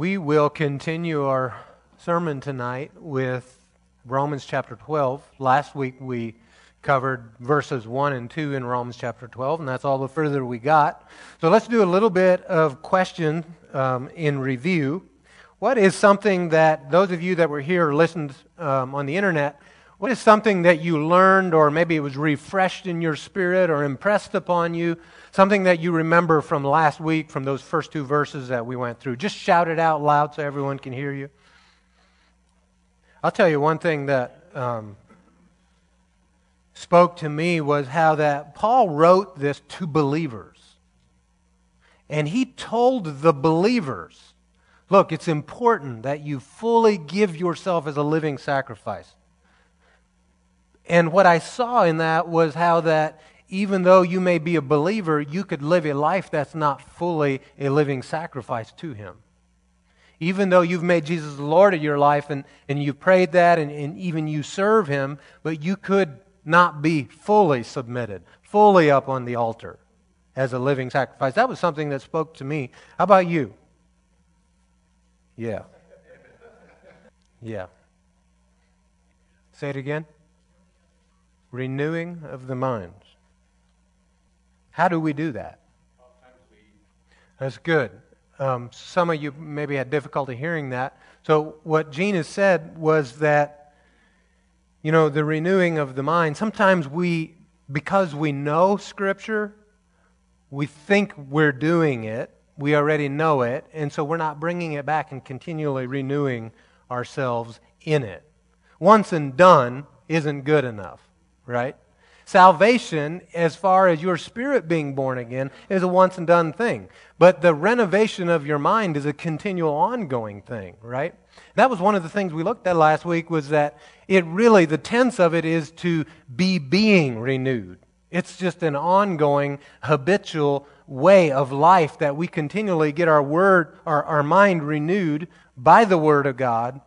We will continue our sermon tonight with Romans chapter 12. Last week we covered verses 1 and 2 in Romans chapter 12, and that's all the further we got. So let's do a little bit of question um, in review. What is something that those of you that were here or listened um, on the internet, what is something that you learned or maybe it was refreshed in your spirit or impressed upon you Something that you remember from last week, from those first two verses that we went through. Just shout it out loud so everyone can hear you. I'll tell you one thing that um, spoke to me was how that Paul wrote this to believers. And he told the believers, look, it's important that you fully give yourself as a living sacrifice. And what I saw in that was how that even though you may be a believer, you could live a life that's not fully a living sacrifice to Him. Even though you've made Jesus the Lord of your life and, and you've prayed that and, and even you serve Him, but you could not be fully submitted, fully up on the altar as a living sacrifice. That was something that spoke to me. How about you? Yeah. Yeah. Say it again. Renewing of the mind. How do we do that? That's good. Um, some of you maybe had difficulty hearing that. So, what Gene has said was that, you know, the renewing of the mind, sometimes we, because we know Scripture, we think we're doing it, we already know it, and so we're not bringing it back and continually renewing ourselves in it. Once and done isn't good enough, right? Salvation, as far as your spirit being born again, is a once and done thing. But the renovation of your mind is a continual, ongoing thing, right? That was one of the things we looked at last week was that it really, the tense of it is to be being renewed. It's just an ongoing, habitual way of life that we continually get our word, our, our mind renewed by the Word of God.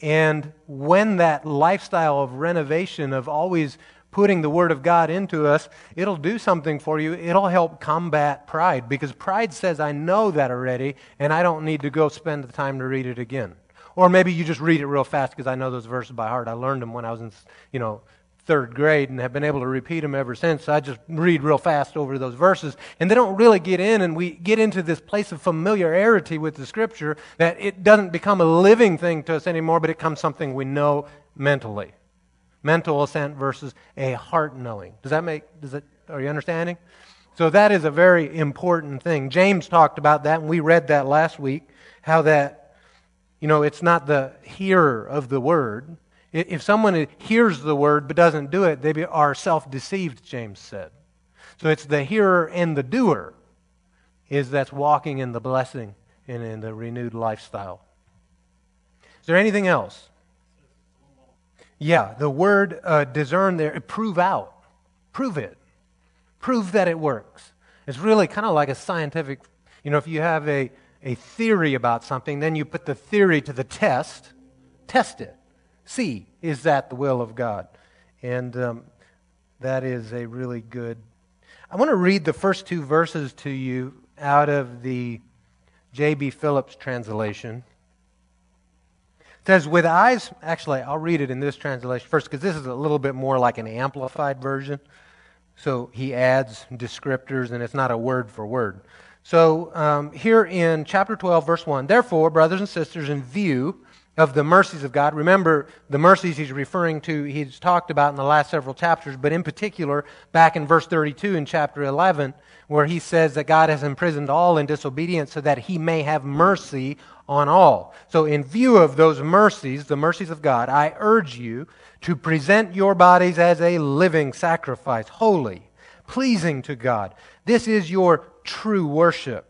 And when that lifestyle of renovation, of always putting the Word of God into us, it'll do something for you. It'll help combat pride because pride says, I know that already, and I don't need to go spend the time to read it again. Or maybe you just read it real fast because I know those verses by heart. I learned them when I was in, you know, third grade and have been able to repeat them ever since. I just read real fast over those verses. And they don't really get in, and we get into this place of familiarity with the Scripture that it doesn't become a living thing to us anymore, but it becomes something we know mentally mental assent versus a heart knowing. Does that make, does it, are you understanding? So that is a very important thing. James talked about that, and we read that last week, how that, you know, it's not the hearer of the word. If someone hears the word but doesn't do it, they are self deceived, James said. So it's the hearer and the doer is that's walking in the blessing and in the renewed lifestyle. Is there anything else? Yeah, the word uh, discern there, prove out. Prove it. Prove that it works. It's really kind of like a scientific, you know, if you have a, a theory about something, then you put the theory to the test, test it. See, is that the will of God? And um, that is a really good. I want to read the first two verses to you out of the J.B. Phillips translation. It says, with eyes, actually, I'll read it in this translation first because this is a little bit more like an amplified version. So he adds descriptors and it's not a word for word. So um, here in chapter 12, verse 1, therefore, brothers and sisters, in view of the mercies of God, remember the mercies he's referring to, he's talked about in the last several chapters, but in particular, back in verse 32 in chapter 11, where he says that God has imprisoned all in disobedience so that he may have mercy on all. So, in view of those mercies, the mercies of God, I urge you to present your bodies as a living sacrifice, holy, pleasing to God. This is your true worship.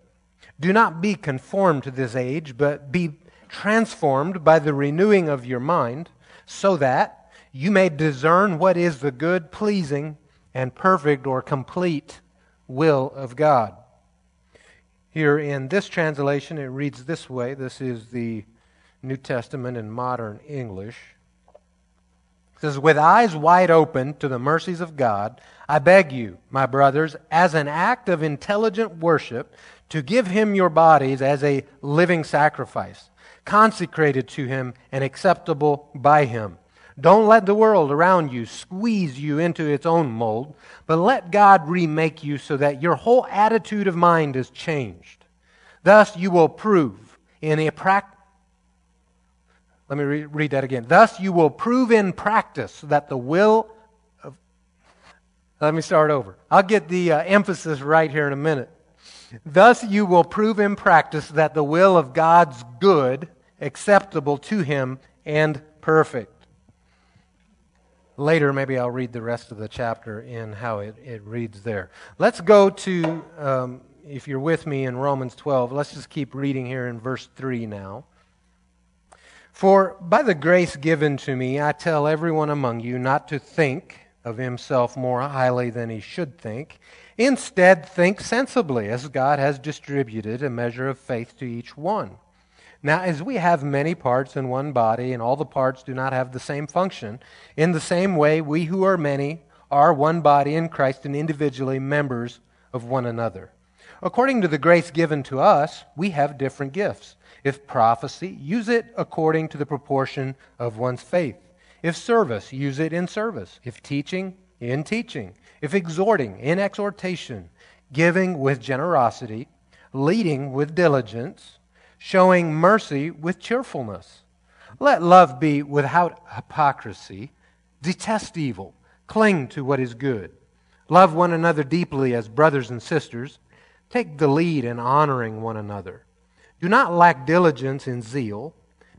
Do not be conformed to this age, but be transformed by the renewing of your mind, so that you may discern what is the good, pleasing, and perfect or complete will of God. Here in this translation, it reads this way. This is the New Testament in modern English. It says, With eyes wide open to the mercies of God, I beg you, my brothers, as an act of intelligent worship, to give him your bodies as a living sacrifice, consecrated to him and acceptable by him. Don't let the world around you squeeze you into its own mold, but let God remake you so that your whole attitude of mind is changed. Thus you will prove in a practice. Let me re- read that again. Thus you will prove in practice that the will of. Let me start over. I'll get the uh, emphasis right here in a minute. Thus you will prove in practice that the will of God's good, acceptable to him, and perfect. Later, maybe I'll read the rest of the chapter in how it, it reads there. Let's go to, um, if you're with me in Romans 12, let's just keep reading here in verse 3 now. For by the grace given to me, I tell everyone among you not to think of himself more highly than he should think. Instead, think sensibly, as God has distributed a measure of faith to each one. Now, as we have many parts in one body, and all the parts do not have the same function, in the same way, we who are many are one body in Christ and individually members of one another. According to the grace given to us, we have different gifts. If prophecy, use it according to the proportion of one's faith. If service, use it in service. If teaching, in teaching. If exhorting, in exhortation. Giving with generosity. Leading with diligence showing mercy with cheerfulness. Let love be without hypocrisy. Detest evil. Cling to what is good. Love one another deeply as brothers and sisters. Take the lead in honoring one another. Do not lack diligence in zeal.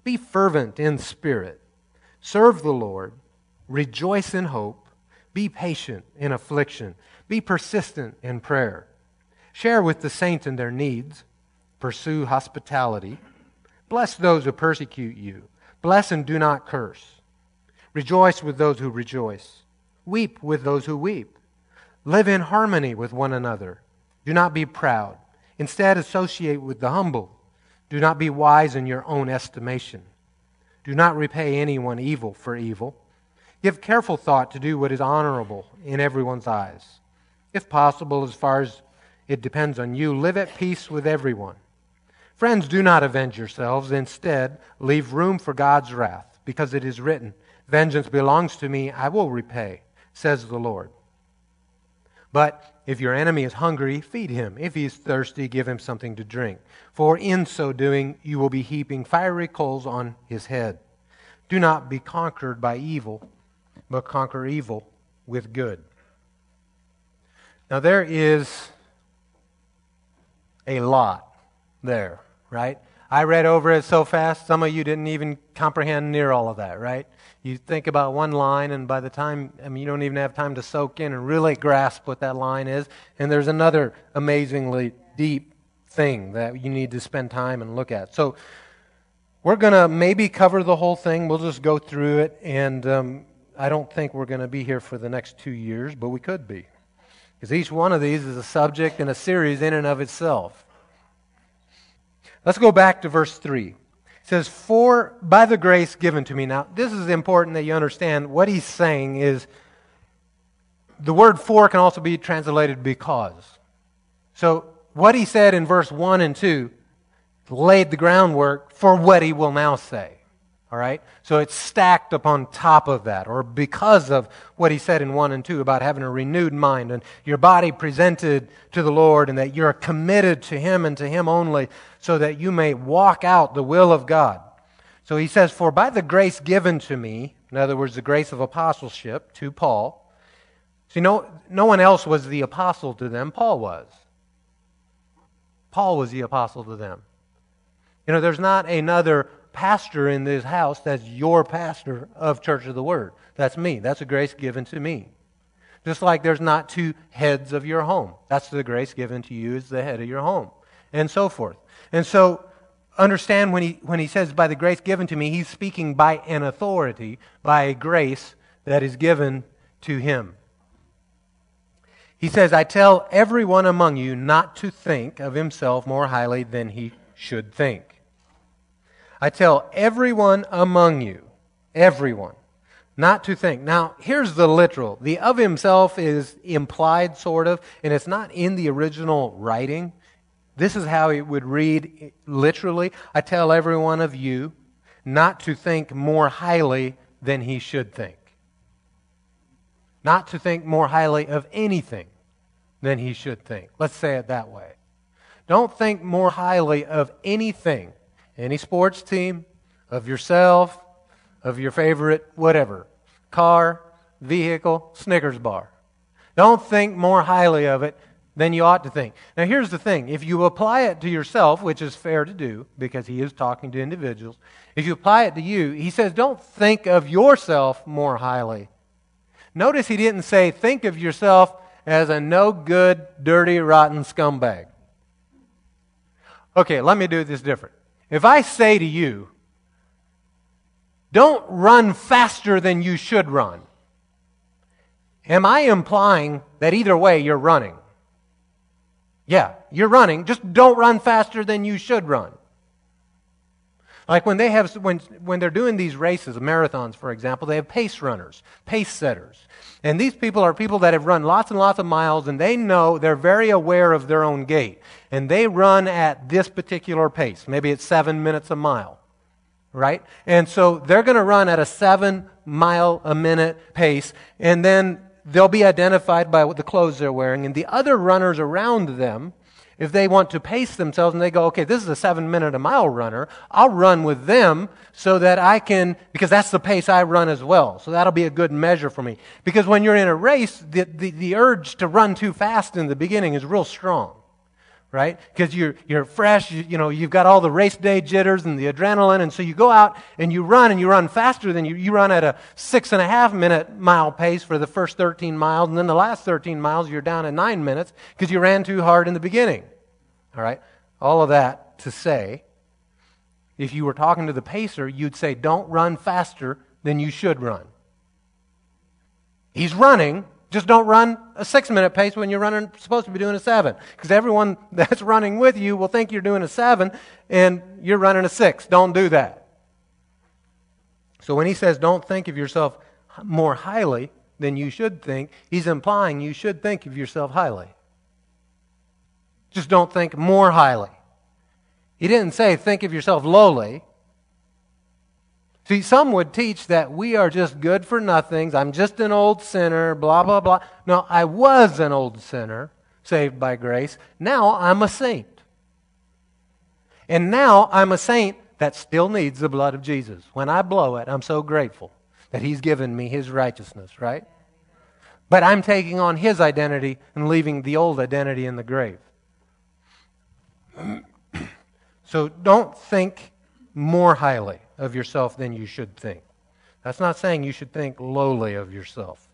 Be fervent in spirit. Serve the Lord. Rejoice in hope. Be patient in affliction. Be persistent in prayer. Share with the saints in their needs Pursue hospitality. Bless those who persecute you. Bless and do not curse. Rejoice with those who rejoice. Weep with those who weep. Live in harmony with one another. Do not be proud. Instead, associate with the humble. Do not be wise in your own estimation. Do not repay anyone evil for evil. Give careful thought to do what is honorable in everyone's eyes. If possible, as far as it depends on you, live at peace with everyone. Friends, do not avenge yourselves. Instead, leave room for God's wrath, because it is written, Vengeance belongs to me, I will repay, says the Lord. But if your enemy is hungry, feed him. If he is thirsty, give him something to drink. For in so doing, you will be heaping fiery coals on his head. Do not be conquered by evil, but conquer evil with good. Now, there is a lot there, right? I read over it so fast, some of you didn't even comprehend near all of that, right? You think about one line, and by the time, I mean, you don't even have time to soak in and really grasp what that line is. And there's another amazingly deep thing that you need to spend time and look at. So, we're going to maybe cover the whole thing. We'll just go through it. And um, I don't think we're going to be here for the next two years, but we could be. Because each one of these is a subject and a series in and of itself. Let's go back to verse 3. It says, For by the grace given to me. Now, this is important that you understand. What he's saying is the word for can also be translated because. So, what he said in verse 1 and 2 laid the groundwork for what he will now say. All right? So it's stacked upon top of that, or because of what he said in 1 and 2 about having a renewed mind and your body presented to the Lord and that you're committed to him and to him only so that you may walk out the will of God. So he says, For by the grace given to me, in other words, the grace of apostleship to Paul, see, no, no one else was the apostle to them, Paul was. Paul was the apostle to them. You know, there's not another pastor in this house that's your pastor of Church of the Word. That's me. That's a grace given to me. Just like there's not two heads of your home. That's the grace given to you as the head of your home. And so forth. And so understand when he, when he says, by the grace given to me, he's speaking by an authority, by a grace that is given to him. He says, I tell everyone among you not to think of himself more highly than he should think. I tell everyone among you, everyone, not to think. Now, here's the literal. The of himself is implied, sort of, and it's not in the original writing. This is how it would read literally. I tell every one of you not to think more highly than he should think. Not to think more highly of anything than he should think. Let's say it that way. Don't think more highly of anything, any sports team, of yourself, of your favorite whatever car, vehicle, Snickers bar. Don't think more highly of it than you ought to think. Now, here's the thing if you apply it to yourself, which is fair to do because he is talking to individuals, if you apply it to you, he says, don't think of yourself more highly. Notice he didn't say, think of yourself as a no good, dirty, rotten scumbag. Okay, let me do this different. If I say to you, don't run faster than you should run, am I implying that either way you're running? Yeah, you're running. Just don't run faster than you should run. Like when they have when when they're doing these races, marathons, for example, they have pace runners, pace setters. And these people are people that have run lots and lots of miles and they know they're very aware of their own gait. And they run at this particular pace. Maybe it's seven minutes a mile. Right? And so they're going to run at a seven mile a minute pace. And then they'll be identified by the clothes they're wearing, and the other runners around them, if they want to pace themselves and they go, okay, this is a seven minute a mile runner, I'll run with them so that I can, because that's the pace I run as well. So that'll be a good measure for me. Because when you're in a race, the, the, the urge to run too fast in the beginning is real strong right? Because you're, you're fresh, you, you, know, you've got all the race day jitters and the adrenaline, and so you go out and you run, and you run faster than you, you run at a six and a half minute mile pace for the first 13 miles, and then the last 13 miles you're down at nine minutes because you ran too hard in the beginning. All right? All of that to say, if you were talking to the pacer, you'd say, don't run faster than you should run. He's running, just don't run a six minute pace when you're running, supposed to be doing a seven. Because everyone that's running with you will think you're doing a seven and you're running a six. Don't do that. So when he says don't think of yourself more highly than you should think, he's implying you should think of yourself highly. Just don't think more highly. He didn't say think of yourself lowly. See, some would teach that we are just good for nothings. I'm just an old sinner, blah, blah, blah. No, I was an old sinner, saved by grace. Now I'm a saint. And now I'm a saint that still needs the blood of Jesus. When I blow it, I'm so grateful that He's given me His righteousness, right? But I'm taking on His identity and leaving the old identity in the grave. so don't think more highly of yourself than you should think. That's not saying you should think lowly of yourself.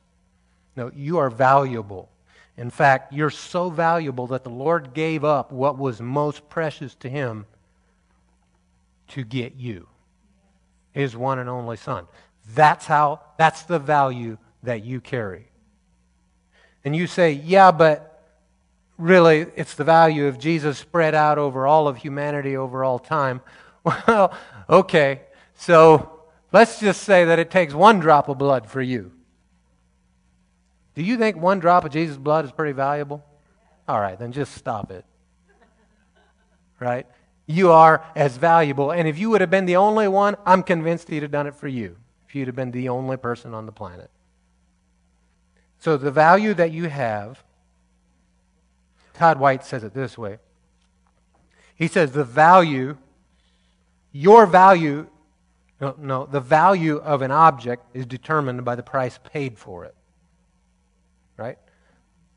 No, you are valuable. In fact, you're so valuable that the Lord gave up what was most precious to him to get you. His one and only son. That's how that's the value that you carry. And you say, "Yeah, but really it's the value of Jesus spread out over all of humanity over all time." Well, okay. So let's just say that it takes one drop of blood for you. Do you think one drop of Jesus' blood is pretty valuable? All right, then just stop it. Right? You are as valuable. And if you would have been the only one, I'm convinced he'd have done it for you. If you'd have been the only person on the planet. So the value that you have, Todd White says it this way. He says the value, your value no, no, the value of an object is determined by the price paid for it. Right?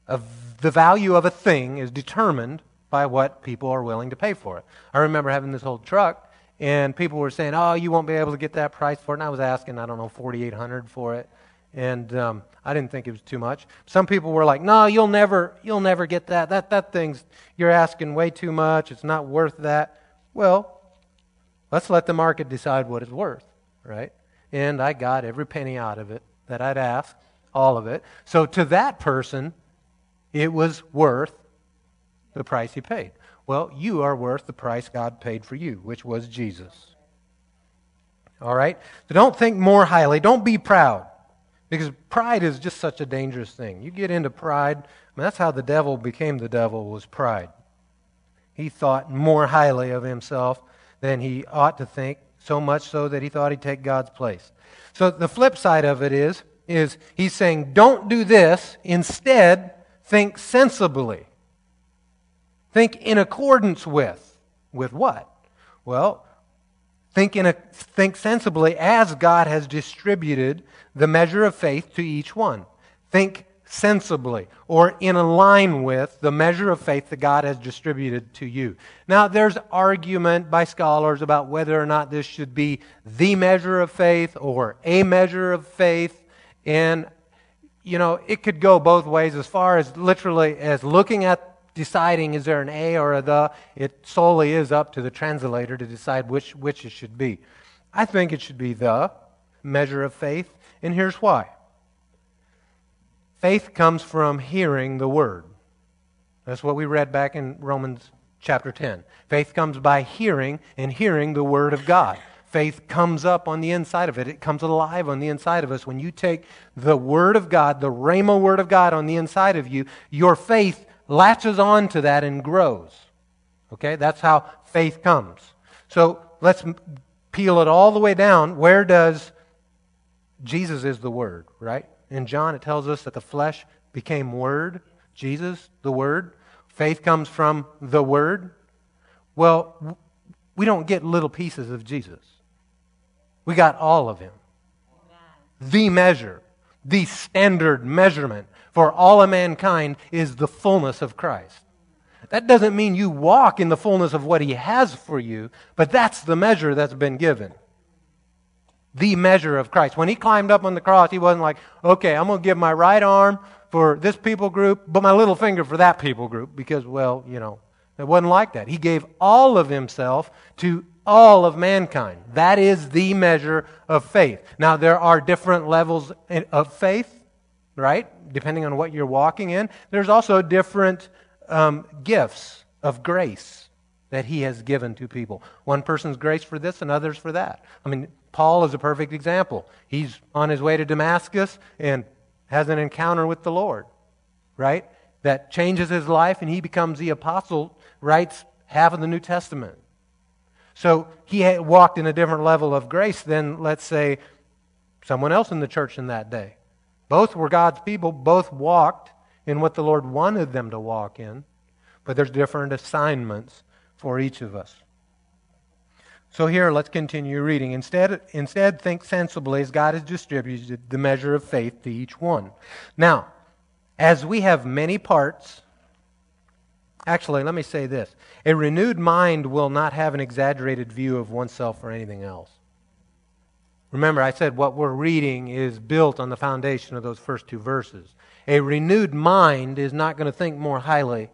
The value of a thing is determined by what people are willing to pay for it. I remember having this old truck, and people were saying, "Oh, you won't be able to get that price for it." And I was asking, I don't know, forty-eight hundred for it, and um, I didn't think it was too much. Some people were like, "No, you'll never, you'll never get that. That that thing's you're asking way too much. It's not worth that." Well, Let's let the market decide what it's worth, right? And I got every penny out of it that I'd asked, all of it. So to that person, it was worth the price he paid. Well, you are worth the price God paid for you, which was Jesus. All right? So don't think more highly. Don't be proud. Because pride is just such a dangerous thing. You get into pride, I mean, that's how the devil became the devil was pride. He thought more highly of himself than he ought to think, so much so that he thought he'd take God's place. So the flip side of it is, is he's saying, don't do this. Instead, think sensibly. Think in accordance with. With what? Well, think, in a, think sensibly as God has distributed the measure of faith to each one. Think sensibly or in line with the measure of faith that God has distributed to you. Now, there's argument by scholars about whether or not this should be the measure of faith or a measure of faith. And, you know, it could go both ways as far as literally as looking at deciding is there an A or a the. It solely is up to the translator to decide which, which it should be. I think it should be the measure of faith, and here's why. Faith comes from hearing the word. That's what we read back in Romans chapter 10. Faith comes by hearing and hearing the word of God. Faith comes up on the inside of it. It comes alive on the inside of us. When you take the word of God, the Rhema word of God on the inside of you, your faith latches on to that and grows. Okay? That's how faith comes. So let's peel it all the way down. Where does Jesus is the word, right? In John, it tells us that the flesh became Word, Jesus, the Word. Faith comes from the Word. Well, we don't get little pieces of Jesus. We got all of Him. The measure, the standard measurement for all of mankind is the fullness of Christ. That doesn't mean you walk in the fullness of what He has for you, but that's the measure that's been given the measure of Christ. When he climbed up on the cross, he wasn't like, okay, I'm going to give my right arm for this people group, but my little finger for that people group, because, well, you know, it wasn't like that. He gave all of himself to all of mankind. That is the measure of faith. Now, there are different levels of faith, right? Depending on what you're walking in. There's also different um, gifts of grace that he has given to people. One person's grace for this and others for that. I mean, Paul is a perfect example. He's on his way to Damascus and has an encounter with the Lord, right? That changes his life and he becomes the apostle, writes half of the New Testament. So he walked in a different level of grace than, let's say, someone else in the church in that day. Both were God's people, both walked in what the Lord wanted them to walk in, but there's different assignments for each of us. So here, let's continue reading. Instead, instead, think sensibly as God has distributed the measure of faith to each one. Now, as we have many parts, actually, let me say this a renewed mind will not have an exaggerated view of oneself or anything else. Remember, I said what we're reading is built on the foundation of those first two verses. A renewed mind is not going to think more highly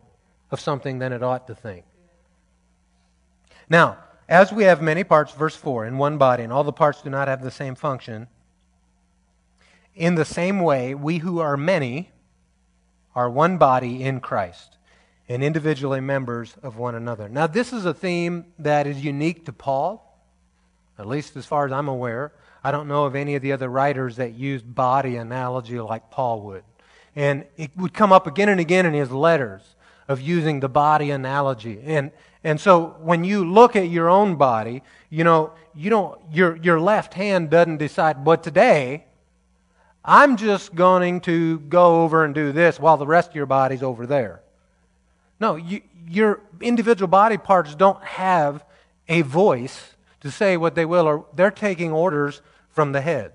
of something than it ought to think. Now, as we have many parts, verse 4, in one body, and all the parts do not have the same function, in the same way, we who are many are one body in Christ and individually members of one another. Now, this is a theme that is unique to Paul, at least as far as I'm aware. I don't know of any of the other writers that used body analogy like Paul would. And it would come up again and again in his letters of using the body analogy. And and so when you look at your own body, you know, you don't, your, your left hand doesn't decide, but today, I'm just going to go over and do this while the rest of your body's over there. No, you, your individual body parts don't have a voice to say what they will, or they're taking orders from the head.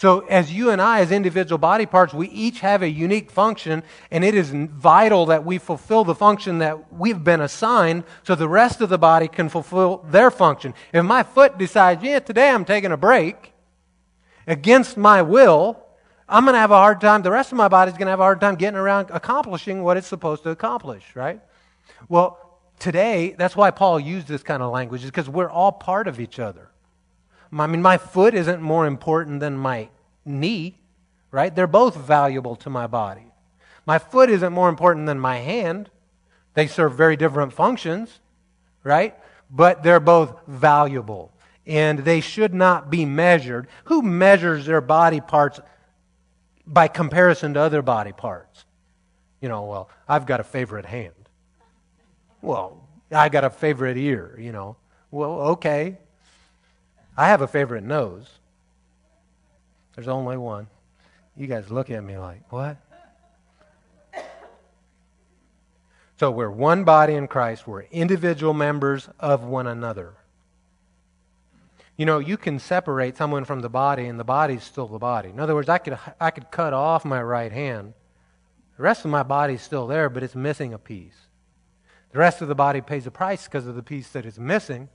So, as you and I, as individual body parts, we each have a unique function, and it is vital that we fulfill the function that we've been assigned so the rest of the body can fulfill their function. If my foot decides, yeah, today I'm taking a break against my will, I'm going to have a hard time, the rest of my body's going to have a hard time getting around accomplishing what it's supposed to accomplish, right? Well, today, that's why Paul used this kind of language, is because we're all part of each other. I mean, my foot isn't more important than my knee, right? They're both valuable to my body. My foot isn't more important than my hand. They serve very different functions, right? But they're both valuable. And they should not be measured. Who measures their body parts by comparison to other body parts? You know, well, I've got a favorite hand. Well, I got a favorite ear, you know. Well, okay. I have a favorite nose. There's only one. You guys look at me like, what? So we're one body in Christ. We're individual members of one another. You know, you can separate someone from the body, and the body's still the body. In other words, I could, I could cut off my right hand. The rest of my body's still there, but it's missing a piece. The rest of the body pays a price because of the piece that is missing,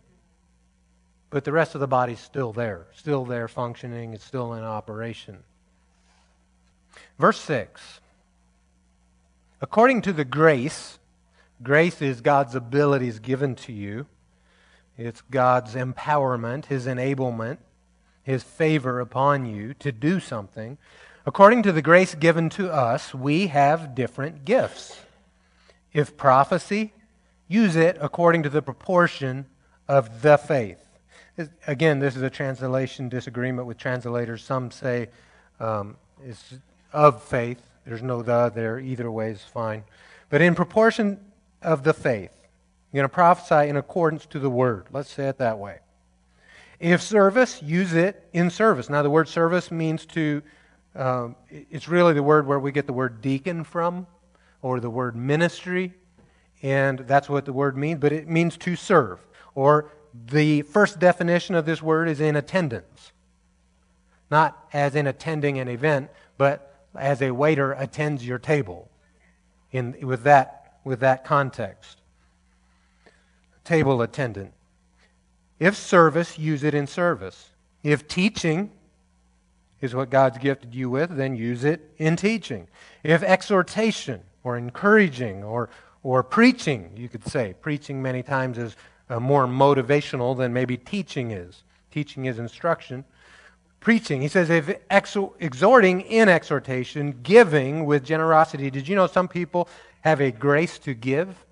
but the rest of the body's still there, still there functioning, it's still in operation. Verse 6 According to the grace, grace is God's abilities given to you it's God's empowerment, His enablement, His favor upon you to do something. According to the grace given to us, we have different gifts. If prophecy, use it according to the proportion of the faith. Again, this is a translation disagreement with translators. Some say um, it's of faith. There's no the there. Either way is fine. But in proportion of the faith. You're going to prophesy in accordance to the word. Let's say it that way. If service, use it in service. Now, the word service means to, um, it's really the word where we get the word deacon from, or the word ministry, and that's what the word means, but it means to serve. Or the first definition of this word is in attendance. Not as in attending an event, but as a waiter attends your table in, with, that, with that context table attendant. If service, use it in service. If teaching is what God's gifted you with, then use it in teaching. If exhortation or encouraging or, or preaching, you could say, preaching many times is uh, more motivational than maybe teaching is. Teaching is instruction. Preaching, he says, if exhorting in exhortation, giving with generosity. Did you know some people have a grace to give?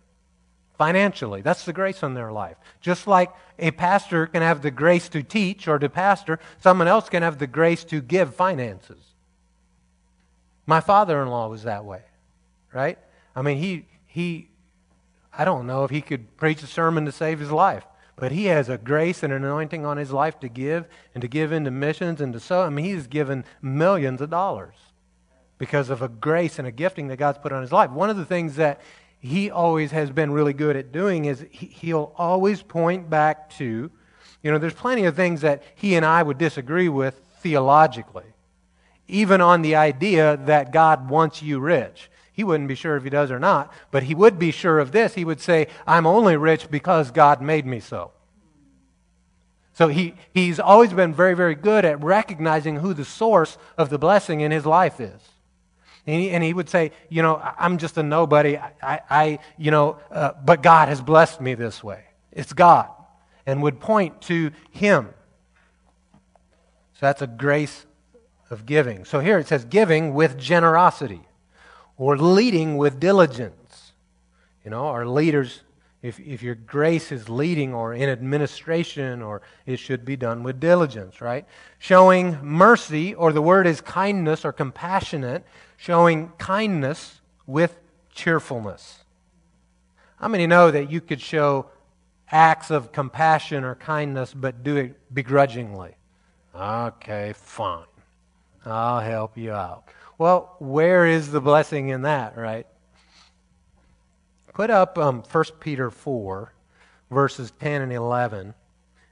financially. That's the grace in their life. Just like a pastor can have the grace to teach or to pastor, someone else can have the grace to give finances. My father in law was that way, right? I mean, he, he, I don't know if he could preach a sermon to save his life, but he has a grace and an anointing on his life to give and to give into missions and to sow. I mean, he's given millions of dollars because of a grace and a gifting that God's put on his life. One of the things that he always has been really good at doing is he'll always point back to, you know, there's plenty of things that he and I would disagree with theologically, even on the idea that God wants you rich. He wouldn't be sure if he does or not, but he would be sure of this. He would say, I'm only rich because God made me so. So he, he's always been very, very good at recognizing who the source of the blessing in his life is. And he, and he would say, you know, I'm just a nobody. I, I you know, uh, but God has blessed me this way. It's God. And would point to him. So that's a grace of giving. So here it says giving with generosity or leading with diligence. You know, our leaders, if, if your grace is leading or in administration, or it should be done with diligence, right? Showing mercy, or the word is kindness or compassionate, showing kindness with cheerfulness. How many know that you could show acts of compassion or kindness but do it begrudgingly? Okay, fine. I'll help you out. Well, where is the blessing in that, right? Put up um, 1 Peter 4, verses 10 and 11,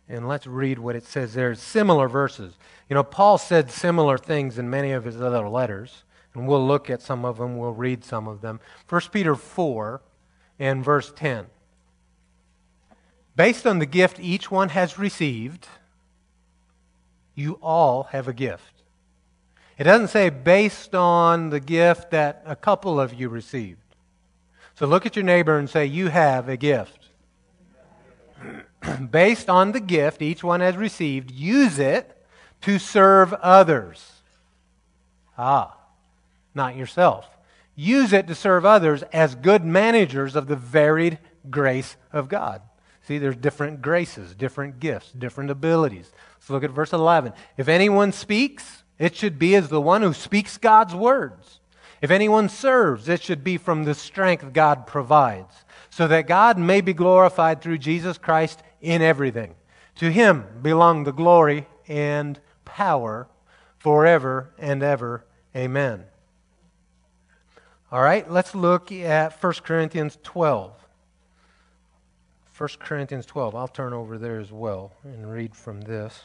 and let's read what it says there. Similar verses. You know, Paul said similar things in many of his other letters. And we'll look at some of them, we'll read some of them. 1 Peter 4 and verse 10. Based on the gift each one has received, you all have a gift. It doesn't say based on the gift that a couple of you received. So look at your neighbor and say, You have a gift. based on the gift each one has received, use it to serve others. Ah not yourself. Use it to serve others as good managers of the varied grace of God. See, there's different graces, different gifts, different abilities. Let's look at verse 11. If anyone speaks, it should be as the one who speaks God's words. If anyone serves, it should be from the strength God provides, so that God may be glorified through Jesus Christ in everything. To him belong the glory and power forever and ever. Amen. All right, let's look at 1 Corinthians 12. 1 Corinthians 12. I'll turn over there as well and read from this.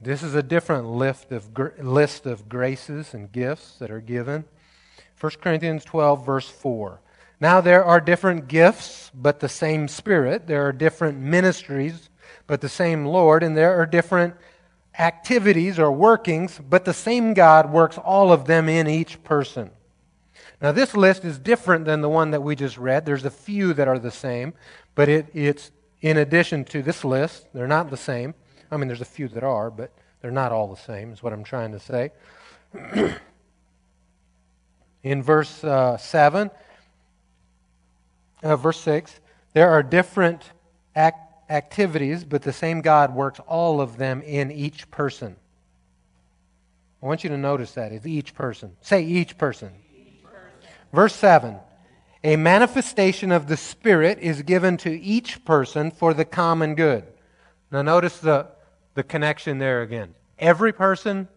This is a different list of, list of graces and gifts that are given. 1 Corinthians 12, verse 4. Now there are different gifts, but the same Spirit. There are different ministries, but the same Lord. And there are different activities or workings, but the same God works all of them in each person. Now, this list is different than the one that we just read. There's a few that are the same, but it, it's in addition to this list. They're not the same. I mean, there's a few that are, but they're not all the same, is what I'm trying to say. in verse uh, 7, uh, verse 6, there are different act- activities, but the same God works all of them in each person. I want you to notice that. It's each person. Say each person. each person. Verse 7 A manifestation of the Spirit is given to each person for the common good. Now, notice the, the connection there again. Every person,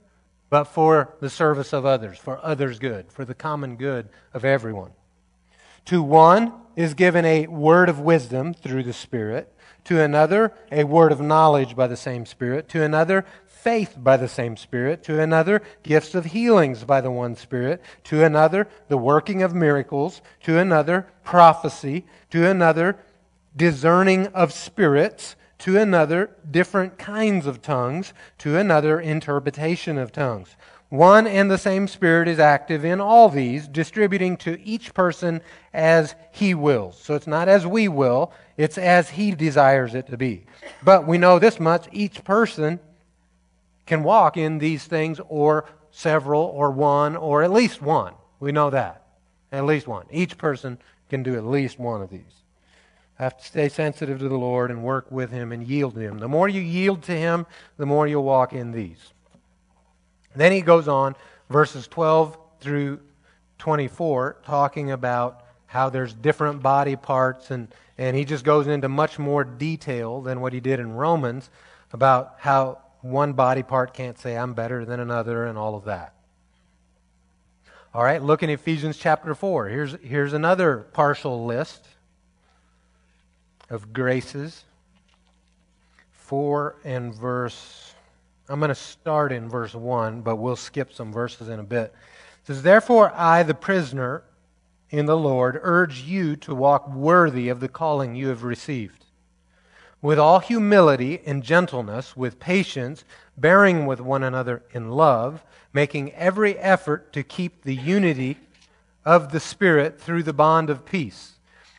but for the service of others, for others' good, for the common good of everyone. To one is given a word of wisdom through the Spirit, to another, a word of knowledge by the same Spirit, to another, faith by the same Spirit, to another, gifts of healings by the one Spirit, to another, the working of miracles, to another, prophecy, to another, discerning of spirits to another different kinds of tongues, to another interpretation of tongues. One and the same Spirit is active in all these, distributing to each person as He wills. So it's not as we will, it's as He desires it to be. But we know this much each person can walk in these things, or several, or one, or at least one. We know that. At least one. Each person can do at least one of these have to stay sensitive to the Lord and work with Him and yield to Him. The more you yield to Him, the more you'll walk in these. Then he goes on, verses 12 through 24, talking about how there's different body parts, and, and he just goes into much more detail than what he did in Romans about how one body part can't say, I'm better than another, and all of that. All right, look in Ephesians chapter 4. Here's, here's another partial list of graces. 4 and verse, I'm going to start in verse 1, but we'll skip some verses in a bit. It says, Therefore, I, the prisoner in the Lord, urge you to walk worthy of the calling you have received. With all humility and gentleness, with patience, bearing with one another in love, making every effort to keep the unity of the Spirit through the bond of peace.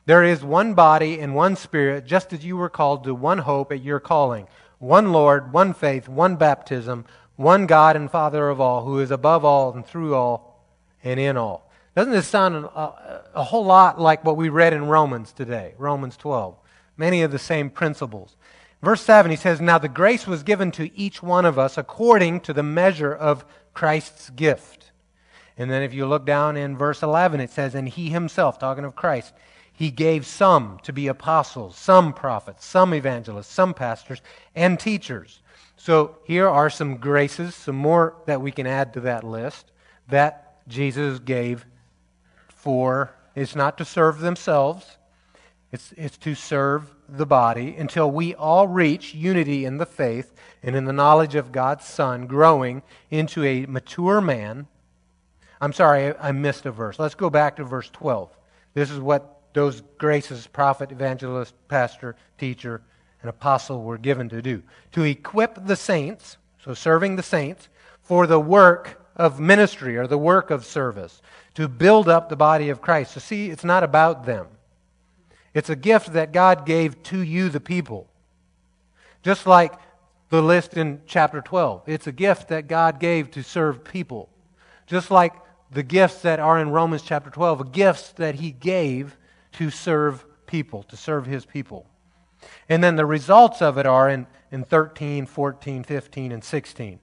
There is one body and one spirit, just as you were called to one hope at your calling, one Lord, one faith, one baptism, one God and Father of all, who is above all and through all and in all. Doesn't this sound a, a whole lot like what we read in Romans today, Romans 12? Many of the same principles. Verse 7, he says, Now the grace was given to each one of us according to the measure of Christ's gift. And then if you look down in verse 11, it says, And he himself, talking of Christ, he gave some to be apostles, some prophets, some evangelists, some pastors, and teachers. So here are some graces, some more that we can add to that list that Jesus gave for. It's not to serve themselves, it's, it's to serve the body until we all reach unity in the faith and in the knowledge of God's Son, growing into a mature man. I'm sorry, I, missed a verse. Let's go back to verse 12. This is what those graces prophet, evangelist, pastor, teacher, and apostle were given to do. To equip the saints, so serving the saints, for the work of ministry or the work of service, to build up the body of Christ. So, see, it's not about them. It's a gift that God gave to you, the people. Just like the list in chapter 12. It's a gift that God gave to serve people. Just like the gifts that are in Romans chapter 12, gifts that He gave to serve people, to serve his people. And then the results of it are in, in 13, 14, 15, and 16.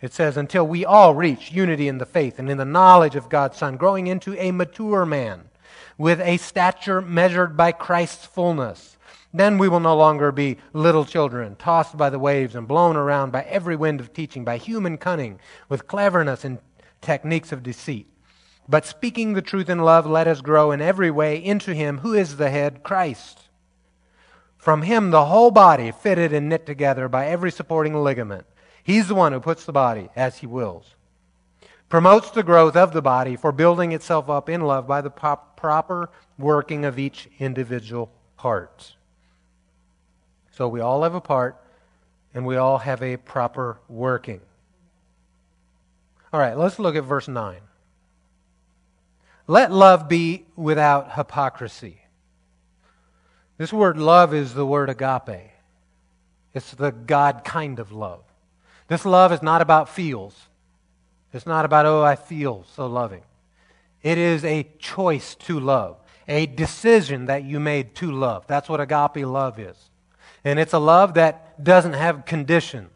It says, Until we all reach unity in the faith and in the knowledge of God's Son, growing into a mature man, with a stature measured by Christ's fullness. Then we will no longer be little children, tossed by the waves and blown around by every wind of teaching, by human cunning, with cleverness and techniques of deceit. But speaking the truth in love, let us grow in every way into Him who is the head, Christ. From Him, the whole body, fitted and knit together by every supporting ligament. He's the one who puts the body as He wills promotes the growth of the body for building itself up in love by the proper working of each individual part. So we all have a part, and we all have a proper working. All right, let's look at verse 9. Let love be without hypocrisy. This word love is the word agape. It's the God kind of love. This love is not about feels. It's not about, oh, I feel so loving. It is a choice to love, a decision that you made to love. That's what agape love is. And it's a love that doesn't have conditions,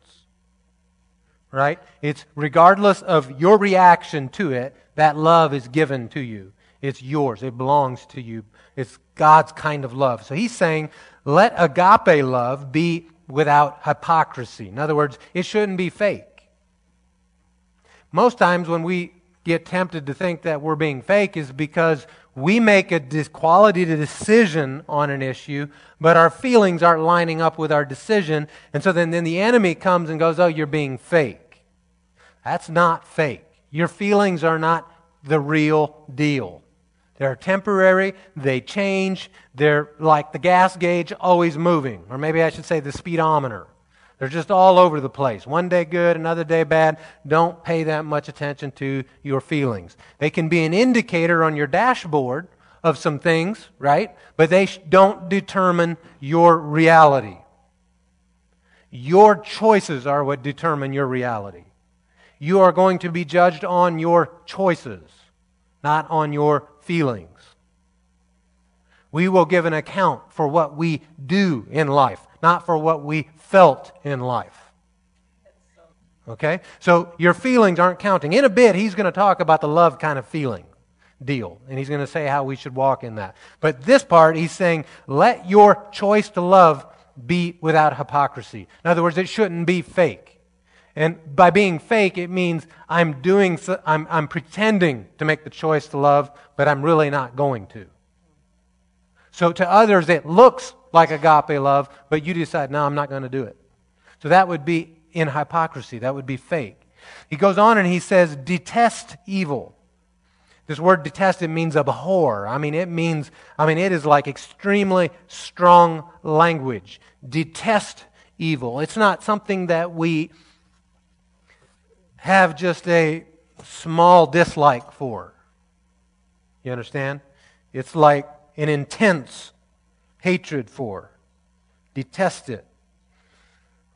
right? It's regardless of your reaction to it, that love is given to you. It's yours, it belongs to you. It's God's kind of love. So he's saying, let agape love be without hypocrisy. In other words, it shouldn't be fake. Most times when we get tempted to think that we're being fake is because we make a quality decision on an issue, but our feelings aren't lining up with our decision. And so then, then the enemy comes and goes, Oh, you're being fake. That's not fake. Your feelings are not the real deal. They're temporary, they change, they're like the gas gauge always moving, or maybe I should say the speedometer. They're just all over the place. One day good, another day bad. Don't pay that much attention to your feelings. They can be an indicator on your dashboard of some things, right? But they don't determine your reality. Your choices are what determine your reality. You are going to be judged on your choices, not on your feelings. We will give an account for what we do in life, not for what we felt in life. Okay? So your feelings aren't counting. In a bit, he's going to talk about the love kind of feeling deal, and he's going to say how we should walk in that. But this part, he's saying, let your choice to love be without hypocrisy. In other words, it shouldn't be fake. And by being fake, it means I'm doing, I'm, I'm pretending to make the choice to love, but I'm really not going to. So to others, it looks like agape love, but you decide, no, I'm not going to do it. So that would be in hypocrisy. That would be fake. He goes on and he says, detest evil. This word detest, it means abhor. I mean, it means, I mean, it is like extremely strong language. Detest evil. It's not something that we have just a small dislike for. You understand? It's like an intense hatred for, detest it.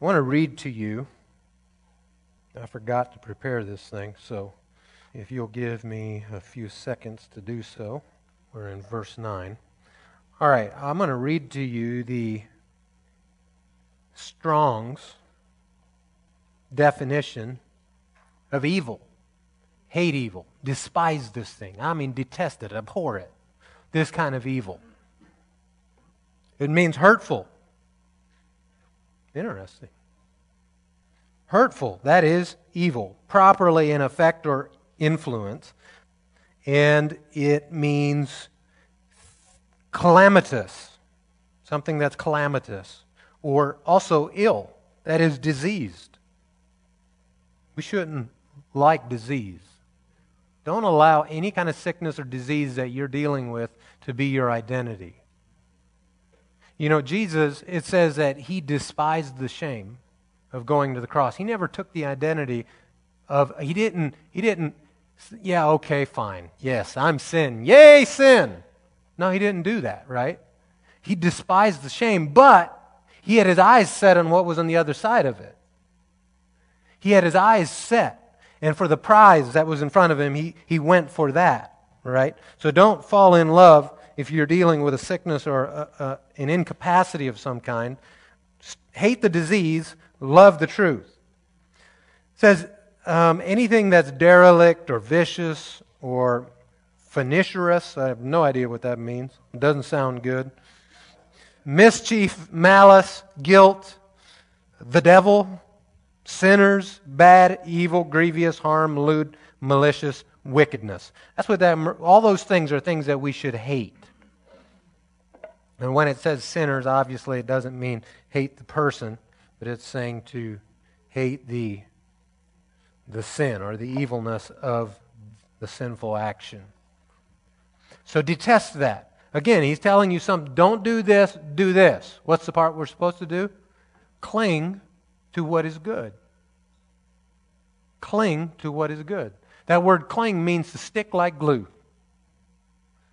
I want to read to you. I forgot to prepare this thing, so if you'll give me a few seconds to do so, we're in verse 9. All right, I'm going to read to you the Strong's definition of evil. Hate evil, despise this thing. I mean, detest it, abhor it this kind of evil. It means hurtful. Interesting. Hurtful, that is evil, properly in effect or influence. And it means calamitous, something that's calamitous, or also ill, that is diseased. We shouldn't like disease. Don't allow any kind of sickness or disease that you're dealing with to be your identity. You know, Jesus, it says that he despised the shame of going to the cross. He never took the identity of, he didn't, he didn't, yeah, okay, fine. Yes, I'm sin. Yay, sin. No, he didn't do that, right? He despised the shame, but he had his eyes set on what was on the other side of it. He had his eyes set and for the prize that was in front of him, he, he went for that, right? So don't fall in love if you're dealing with a sickness or a, a, an incapacity of some kind. Hate the disease, love the truth. It says um, anything that's derelict or vicious or pernicious. I have no idea what that means. It doesn't sound good. Mischief, malice, guilt, the devil, sinners, bad, evil, grievous, harm, lewd, malicious, wickedness. That's what that, all those things are things that we should hate. And when it says sinners, obviously it doesn't mean hate the person, but it's saying to hate the, the sin or the evilness of the sinful action. So detest that. Again, he's telling you something. Don't do this, do this. What's the part we're supposed to do? Cling to what is good. Cling to what is good. That word cling means to stick like glue.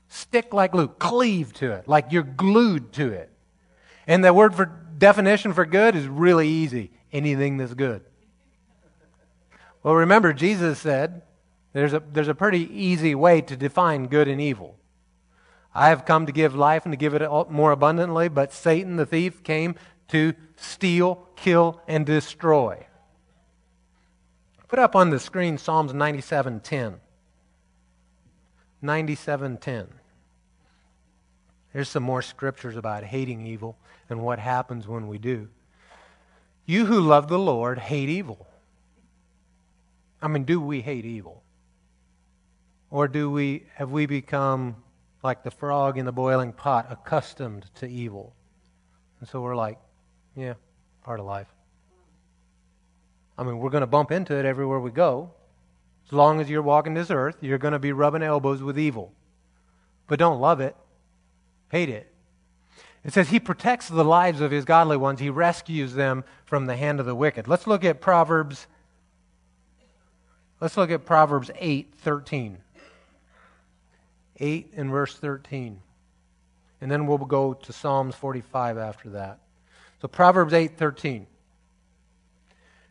Stick like glue. Cleave to it, like you're glued to it. And the word for definition for good is really easy anything that's good. Well, remember, Jesus said there's a, there's a pretty easy way to define good and evil. I have come to give life and to give it more abundantly, but Satan, the thief, came to steal, kill, and destroy. Put up on the screen Psalms 97:10. 97:10. Here's some more scriptures about hating evil and what happens when we do. You who love the Lord hate evil. I mean, do we hate evil? Or do we have we become like the frog in the boiling pot, accustomed to evil? And so we're like, yeah, part of life. I mean, we're going to bump into it everywhere we go. As long as you're walking this earth, you're going to be rubbing elbows with evil. But don't love it, hate it. It says he protects the lives of his godly ones, he rescues them from the hand of the wicked. Let's look at Proverbs. Let's look at Proverbs 8 13. 8 and verse 13. And then we'll go to Psalms 45 after that. So Proverbs 8 13.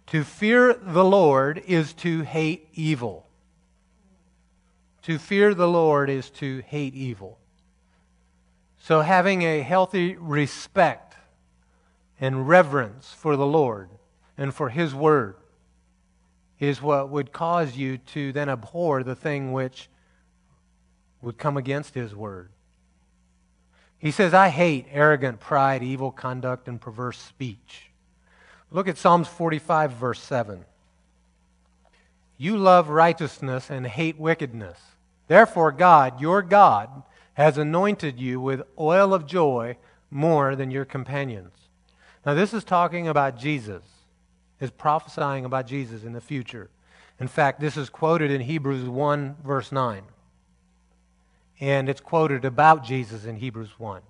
To fear the Lord is to hate evil. To fear the Lord is to hate evil. So, having a healthy respect and reverence for the Lord and for His Word is what would cause you to then abhor the thing which would come against His Word. He says, I hate arrogant pride, evil conduct, and perverse speech. Look at Psalms 45, verse 7. You love righteousness and hate wickedness. Therefore, God, your God, has anointed you with oil of joy more than your companions. Now, this is talking about Jesus, is prophesying about Jesus in the future. In fact, this is quoted in Hebrews 1, verse 9. And it's quoted about Jesus in Hebrews 1.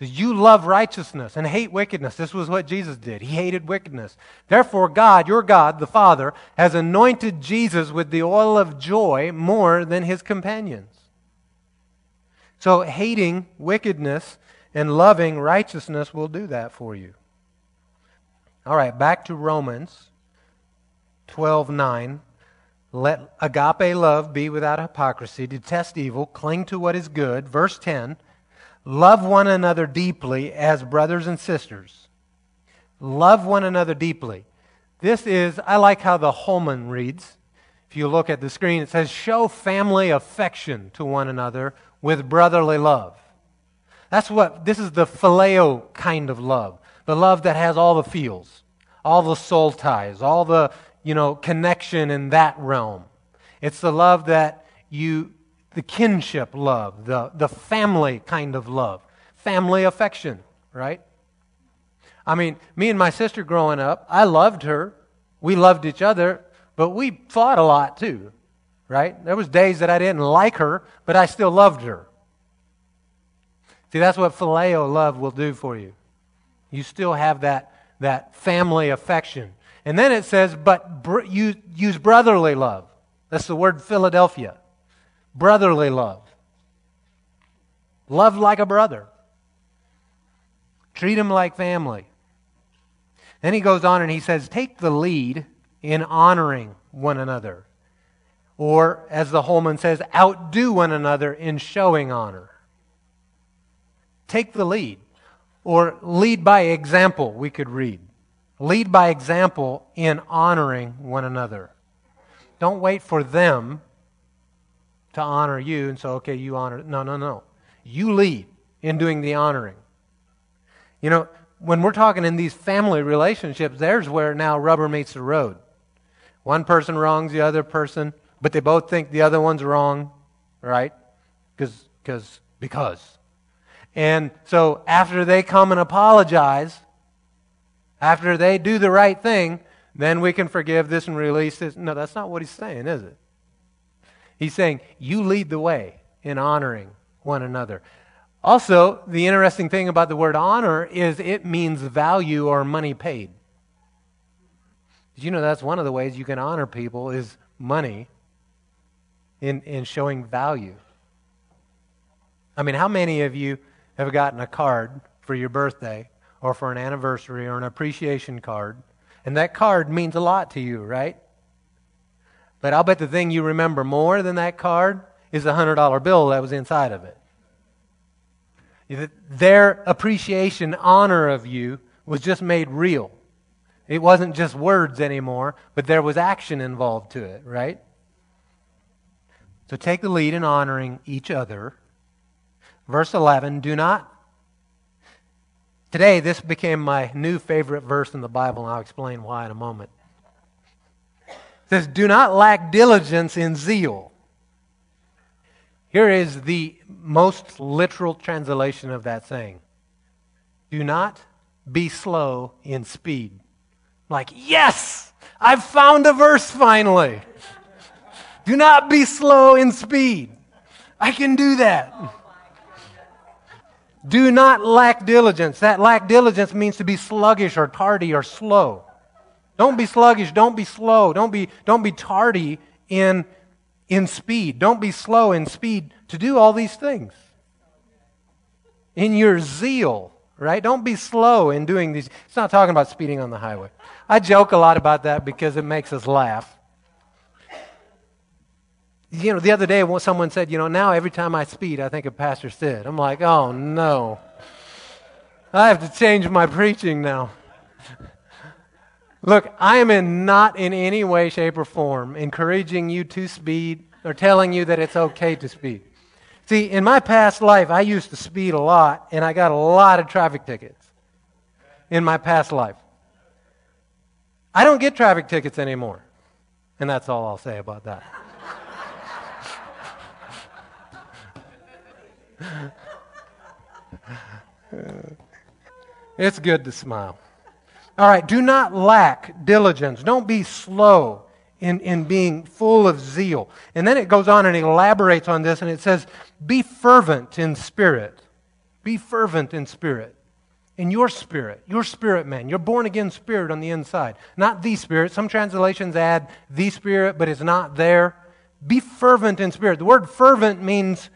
You love righteousness and hate wickedness. This was what Jesus did. He hated wickedness. Therefore, God, your God, the Father, has anointed Jesus with the oil of joy more than his companions. So, hating wickedness and loving righteousness will do that for you. All right, back to Romans 12 9. Let agape love be without hypocrisy, detest evil, cling to what is good. Verse 10 Love one another deeply as brothers and sisters. Love one another deeply. This is, I like how the Holman reads. If you look at the screen, it says, Show family affection to one another with brotherly love. That's what, this is the phileo kind of love. The love that has all the feels, all the soul ties, all the, you know, connection in that realm. It's the love that you the kinship love, the, the family kind of love, family affection, right? I mean, me and my sister growing up, I loved her. We loved each other, but we fought a lot too, right? There was days that I didn't like her, but I still loved her. See, that's what phileo love will do for you. You still have that, that family affection. And then it says, but br- use brotherly love. That's the word Philadelphia brotherly love. Love like a brother. Treat him like family. Then he goes on and he says, Take the lead in honoring one another. Or, as the Holman says, outdo one another in showing honor. Take the lead. Or lead by example, we could read. Lead by example in honoring one another. Don't wait for them to honor you, and so, okay, you honor. No, no, no. You lead in doing the honoring. You know, when we're talking in these family relationships, there's where now rubber meets the road. One person wrongs the other person, but they both think the other one's wrong, right? Because, because, because. And so after they come and apologize, after they do the right thing, then we can forgive this and release this. No, that's not what he's saying, is it? He's saying, you lead the way in honoring one another. Also, the interesting thing about the word honor is it means value or money paid. Did you know that's one of the ways you can honor people is money in, in showing value? I mean, how many of you have gotten a card for your birthday or for an anniversary or an appreciation card? And that card means a lot to you, right? But I'll bet the thing you remember more than that card is the $100 bill that was inside of it. Their appreciation, honor of you was just made real. It wasn't just words anymore, but there was action involved to it, right? So take the lead in honoring each other. Verse 11 Do not. Today, this became my new favorite verse in the Bible, and I'll explain why in a moment. It says, Do not lack diligence in zeal. Here is the most literal translation of that saying Do not be slow in speed. Like, yes, I've found a verse finally. Do not be slow in speed. I can do that. Do not lack diligence. That lack diligence means to be sluggish or tardy or slow. Don't be sluggish. Don't be slow. Don't be, don't be tardy in, in speed. Don't be slow in speed to do all these things. In your zeal, right? Don't be slow in doing these. It's not talking about speeding on the highway. I joke a lot about that because it makes us laugh. You know, the other day someone said, you know, now every time I speed, I think of Pastor Sid. I'm like, oh no. I have to change my preaching now. Look, I am in not in any way, shape, or form encouraging you to speed or telling you that it's okay to speed. See, in my past life, I used to speed a lot, and I got a lot of traffic tickets in my past life. I don't get traffic tickets anymore. And that's all I'll say about that. it's good to smile. All right, do not lack diligence. Don't be slow in, in being full of zeal. And then it goes on and elaborates on this, and it says, Be fervent in spirit. Be fervent in spirit in your spirit, your spirit man, your born again spirit on the inside. Not the spirit. Some translations add the spirit, but it's not there. Be fervent in spirit. The word fervent means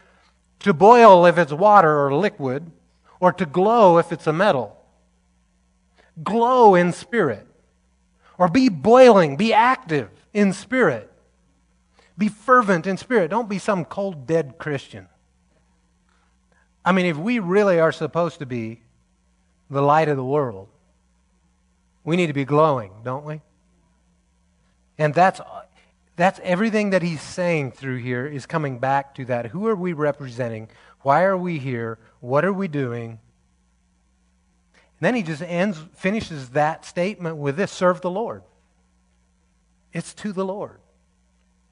to boil if it's water or liquid, or to glow if it's a metal. Glow in spirit. Or be boiling, be active in spirit. Be fervent in spirit. Don't be some cold, dead Christian. I mean, if we really are supposed to be the light of the world. We need to be glowing, don't we? And that's, that's everything that he's saying through here is coming back to that. Who are we representing? Why are we here? What are we doing? And then he just ends, finishes that statement with this serve the Lord. It's to the Lord,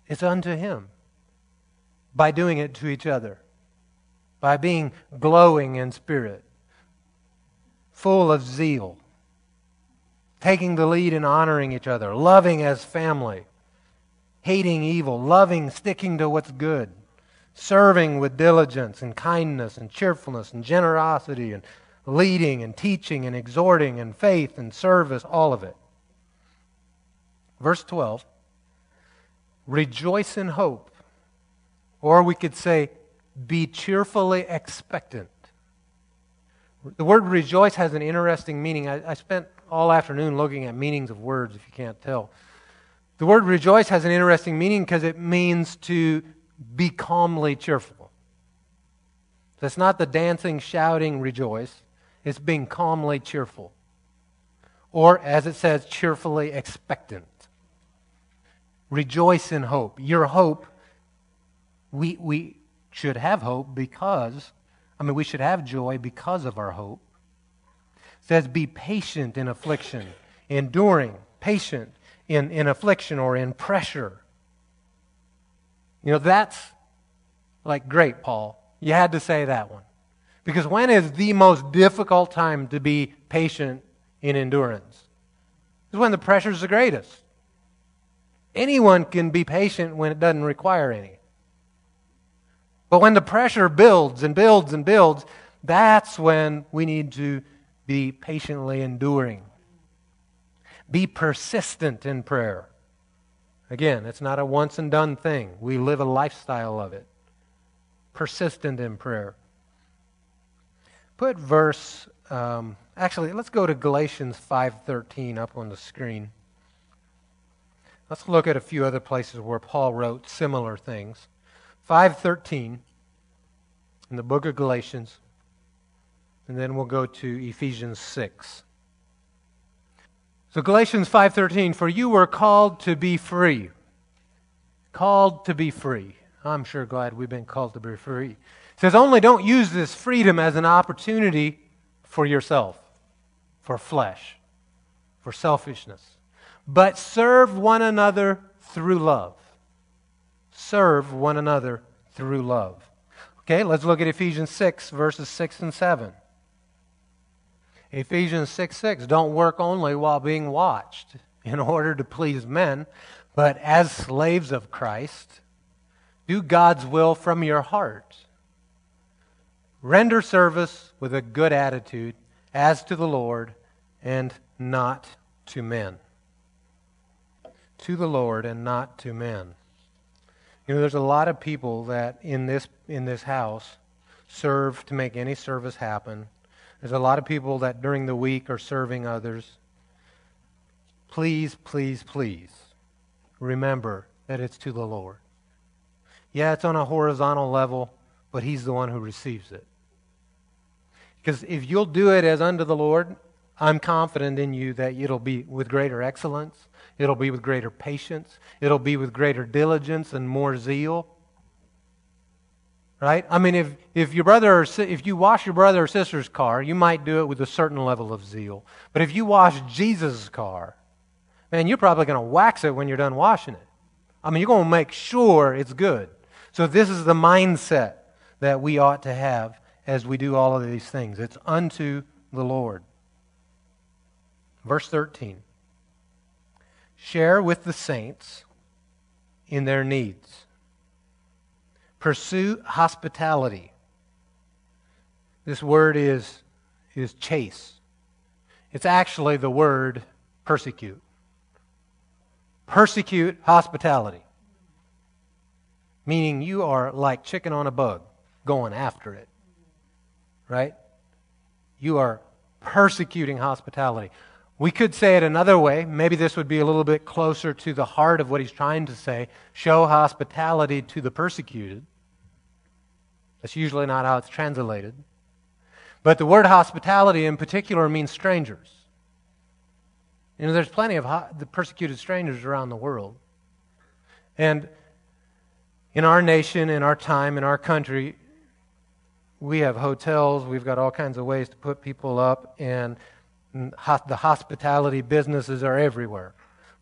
it's unto him by doing it to each other, by being glowing in spirit full of zeal, taking the lead in honoring each other, loving as family, hating evil, loving, sticking to what's good, serving with diligence and kindness and cheerfulness and generosity and leading and teaching and exhorting and faith and service, all of it. Verse 12 Rejoice in hope. Or we could say, be cheerfully expectant. The word rejoice has an interesting meaning. I, I, spent all afternoon looking at meanings of words, if you can't tell. The word rejoice has an interesting meaning because it means to be calmly cheerful. So it's not the dancing, shouting rejoice, it's being calmly cheerful. Or, as it says, cheerfully expectant. Rejoice in hope. Your hope we, we should have hope because, I mean, we should have joy because of our hope. It says, be patient in affliction, enduring, patient in, in affliction or in pressure. You know, that's like great, Paul. You had to say that one. Because when is the most difficult time to be patient in endurance? It's when the pressure is the greatest. Anyone can be patient when it doesn't require any. But when the pressure builds and builds and builds, that's when we need to be patiently enduring. Be persistent in prayer. Again, it's not a once and done thing. We live a lifestyle of it. Persistent in prayer. Put verse um, actually let's go to Galatians 5:13 up on the screen. Let's look at a few other places where Paul wrote similar things. 5:13 in the book of Galatians and then we'll go to Ephesians 6. So Galatians 5:13 for you were called to be free. Called to be free. I'm sure glad we've been called to be free. It says only don't use this freedom as an opportunity for yourself, for flesh, for selfishness, but serve one another through love. Serve one another through love. Okay, let's look at Ephesians 6, verses 6 and 7. Ephesians 6 6. Don't work only while being watched in order to please men, but as slaves of Christ, do God's will from your heart. Render service with a good attitude as to the Lord and not to men. To the Lord and not to men. You know, there's a lot of people that in this, in this house serve to make any service happen. There's a lot of people that during the week are serving others. Please, please, please remember that it's to the Lord. Yeah, it's on a horizontal level, but He's the one who receives it. Because if you'll do it as unto the Lord, I'm confident in you that it'll be with greater excellence, it'll be with greater patience, it'll be with greater diligence and more zeal. Right? I mean, if, if your brother or if you wash your brother or sister's car, you might do it with a certain level of zeal. But if you wash Jesus' car, man, you're probably going to wax it when you're done washing it. I mean, you're going to make sure it's good. So this is the mindset that we ought to have as we do all of these things. It's unto the Lord. Verse 13 Share with the saints in their needs, pursue hospitality. This word is, is chase. It's actually the word persecute. Persecute hospitality. Meaning you are like chicken on a bug, going after it right? You are persecuting hospitality. We could say it another way. Maybe this would be a little bit closer to the heart of what he's trying to say. Show hospitality to the persecuted. That's usually not how it's translated. But the word hospitality in particular means strangers. You know, there's plenty of ho- the persecuted strangers around the world. And in our nation, in our time, in our country, we have hotels, we've got all kinds of ways to put people up, and the hospitality businesses are everywhere.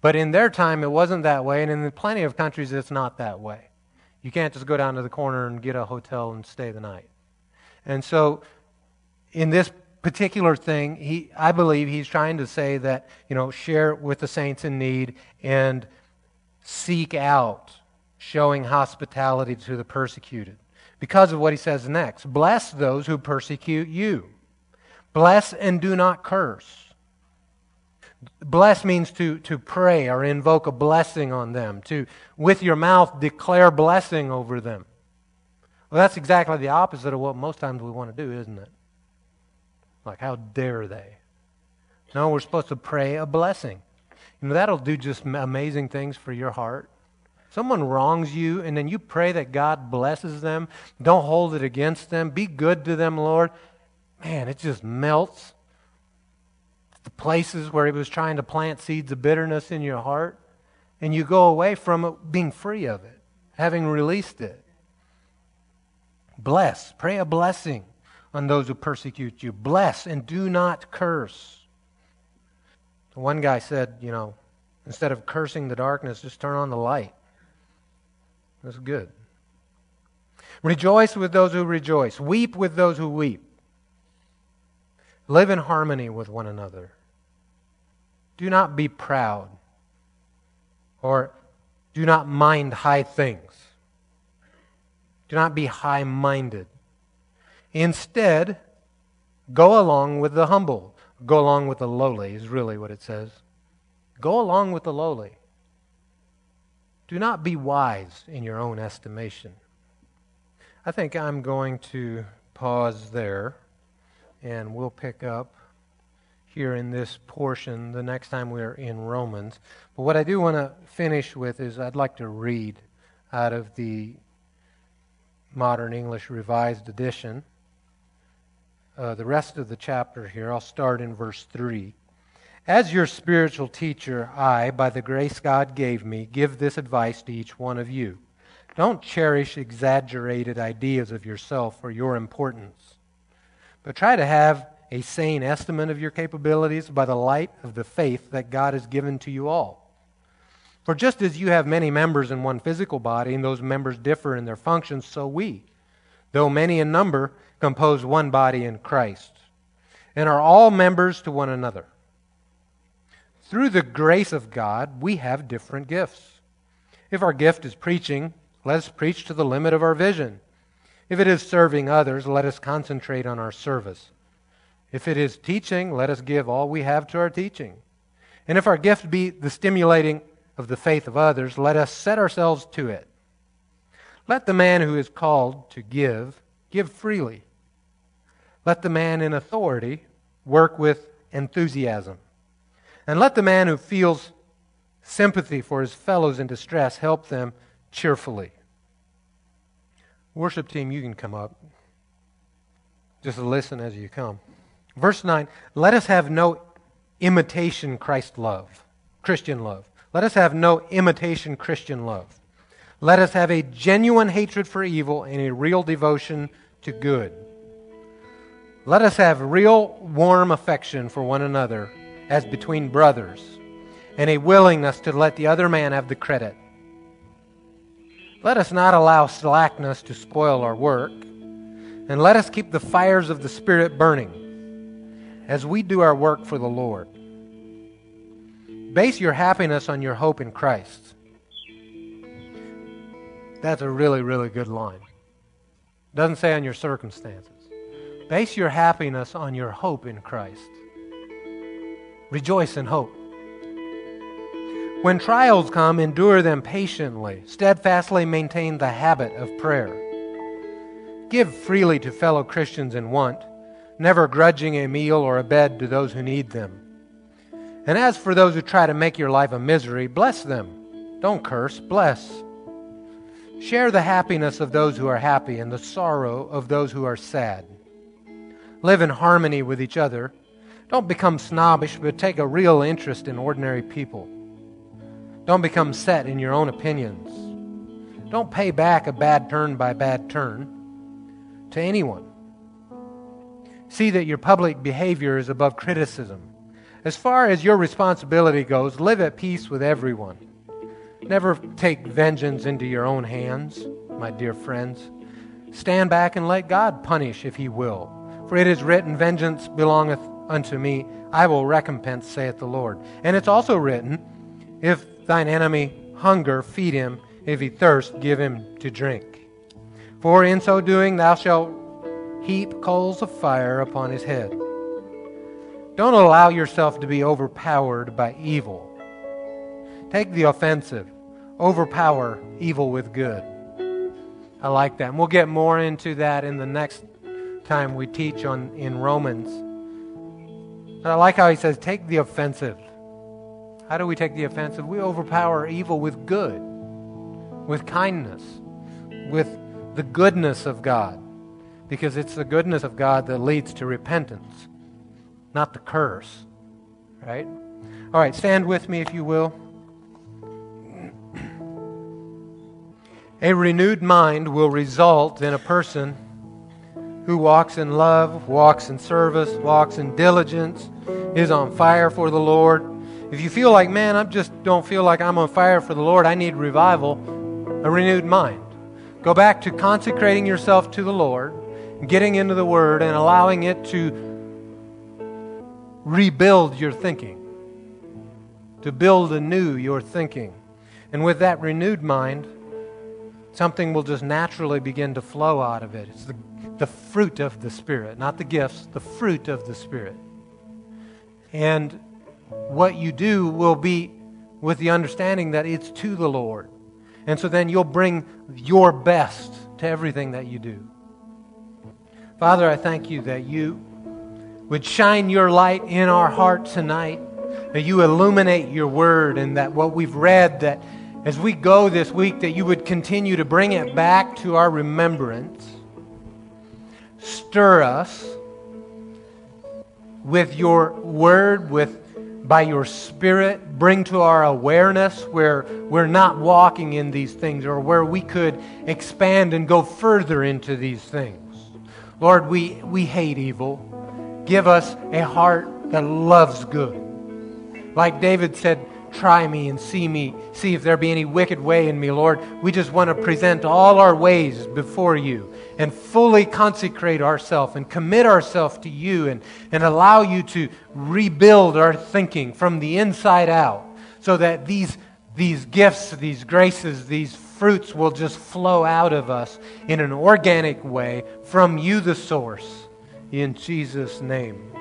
But in their time, it wasn't that way, and in plenty of countries, it's not that way. You can't just go down to the corner and get a hotel and stay the night. And so, in this particular thing, he, I believe he's trying to say that, you know, share with the saints in need and seek out showing hospitality to the persecuted because of what he says next. Bless those who persecute you. Bless and do not curse. Bless means to, to pray or invoke a blessing on them, to, with your mouth, declare blessing over them. Well, that's exactly the opposite of what most times we want to do, isn't it? Like, how dare they? No, we're supposed to pray a blessing. You know, that'll do just amazing things for your heart someone wrongs you and then you pray that God blesses them, don't hold it against them, be good to them, Lord, man, it just melts the places where He was trying to plant seeds of bitterness in your heart, and you go away from it being free of it, having released it. Bless. Pray a blessing on those who persecute you. Bless and do not curse. One guy said, you know, instead of cursing the darkness, just turn on the light. That's good. Rejoice with those who rejoice. Weep with those who weep. Live in harmony with one another. Do not be proud or do not mind high things. Do not be high minded. Instead, go along with the humble. Go along with the lowly, is really what it says. Go along with the lowly. Do not be wise in your own estimation. I think I'm going to pause there and we'll pick up here in this portion the next time we're in Romans. But what I do want to finish with is I'd like to read out of the Modern English Revised Edition. Uh, the rest of the chapter here, I'll start in verse 3. As your spiritual teacher, I, by the grace God gave me, give this advice to each one of you. Don't cherish exaggerated ideas of yourself or your importance, but try to have a sane estimate of your capabilities by the light of the faith that God has given to you all. For just as you have many members in one physical body, and those members differ in their functions, so we, though many in number, compose one body in Christ, and are all members to one another. Through the grace of God, we have different gifts. If our gift is preaching, let us preach to the limit of our vision. If it is serving others, let us concentrate on our service. If it is teaching, let us give all we have to our teaching. And if our gift be the stimulating of the faith of others, let us set ourselves to it. Let the man who is called to give, give freely. Let the man in authority work with enthusiasm. And let the man who feels sympathy for his fellows in distress help them cheerfully. Worship team, you can come up. Just listen as you come. Verse 9 Let us have no imitation Christ love, Christian love. Let us have no imitation Christian love. Let us have a genuine hatred for evil and a real devotion to good. Let us have real warm affection for one another as between brothers and a willingness to let the other man have the credit. Let us not allow slackness to spoil our work, and let us keep the fires of the Spirit burning as we do our work for the Lord. Base your happiness on your hope in Christ. That's a really, really good line. Doesn't say on your circumstances. Base your happiness on your hope in Christ. Rejoice in hope. When trials come, endure them patiently. Steadfastly maintain the habit of prayer. Give freely to fellow Christians in want never grudging a meal or a bed to those who need them. And as for those who try to make your life a misery, bless them. Don't curse, bless. Share the happiness of those who are happy and the sorrow of those who are sad. Live in harmony with each other. Don't become snobbish, but take a real interest in ordinary people. Don't become set in your own opinions. Don't pay back a bad turn by bad turn to anyone. See that your public behavior is above criticism. As far as your responsibility goes, live at peace with everyone. Never take vengeance into your own hands, my dear friends. Stand back and let God punish if he will. For it is written, Vengeance belongeth unto me, I will recompense, saith the Lord. And it's also written, If thine enemy hunger, feed him. If he thirst, give him to drink. For in so doing thou shalt heap coals of fire upon his head. Don't allow yourself to be overpowered by evil. Take the offensive. Overpower evil with good. I like that. And we'll get more into that in the next time we teach on in Romans. But I like how he says, take the offensive. How do we take the offensive? We overpower evil with good, with kindness, with the goodness of God because it's the goodness of God that leads to repentance, not the curse. Right? All right, stand with me if you will. A renewed mind will result in a person who walks in love, walks in service, walks in diligence, is on fire for the Lord. If you feel like, man, I just don't feel like I'm on fire for the Lord, I need revival, a renewed mind. Go back to consecrating yourself to the Lord, getting into the Word, and allowing it to rebuild your thinking, to build anew your thinking. And with that renewed mind, something will just naturally begin to flow out of it. It's the, the fruit of the Spirit, not the gifts, the fruit of the Spirit. And what you do will be with the understanding that it's to the Lord. And so then you'll bring your best to everything that you do. Father, I thank you that you would shine your light in our heart tonight, that you illuminate your word, and that what we've read, that as we go this week, that you would continue to bring it back to our remembrance. Stir us with your word, with by your spirit bring to our awareness where we're not walking in these things or where we could expand and go further into these things. Lord, we, we hate evil. Give us a heart that loves good. Like David said, try me and see me, see if there be any wicked way in me, Lord. We just want to present all our ways before you and fully consecrate ourselves and commit ourselves to you and, and allow you to rebuild our thinking from the inside out so that these, these gifts, these graces, these fruits will just flow out of us in an organic way from you, the source in Jesus' name.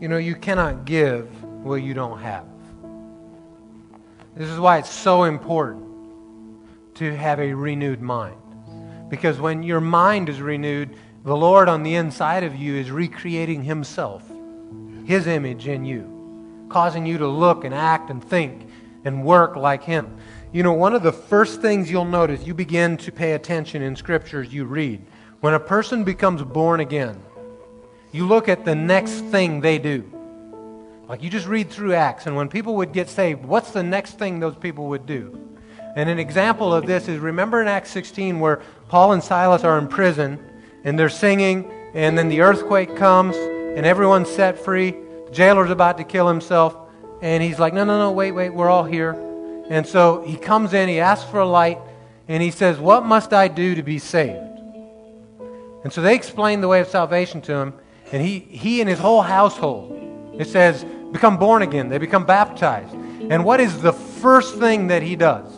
You know, you cannot give what you don't have. This is why it's so important to have a renewed mind. Because when your mind is renewed, the Lord on the inside of you is recreating Himself, His image in you, causing you to look and act and think and work like Him. You know, one of the first things you'll notice, you begin to pay attention in scriptures you read when a person becomes born again, you look at the next thing they do. Like you just read through Acts, and when people would get saved, what's the next thing those people would do? And an example of this is remember in Acts 16 where Paul and Silas are in prison and they're singing, and then the earthquake comes and everyone's set free. The jailer's about to kill himself, and he's like, No, no, no, wait, wait, we're all here. And so he comes in, he asks for a light, and he says, What must I do to be saved? And so they explain the way of salvation to him, and he, he and his whole household, it says, become born again. They become baptized. And what is the first thing that he does?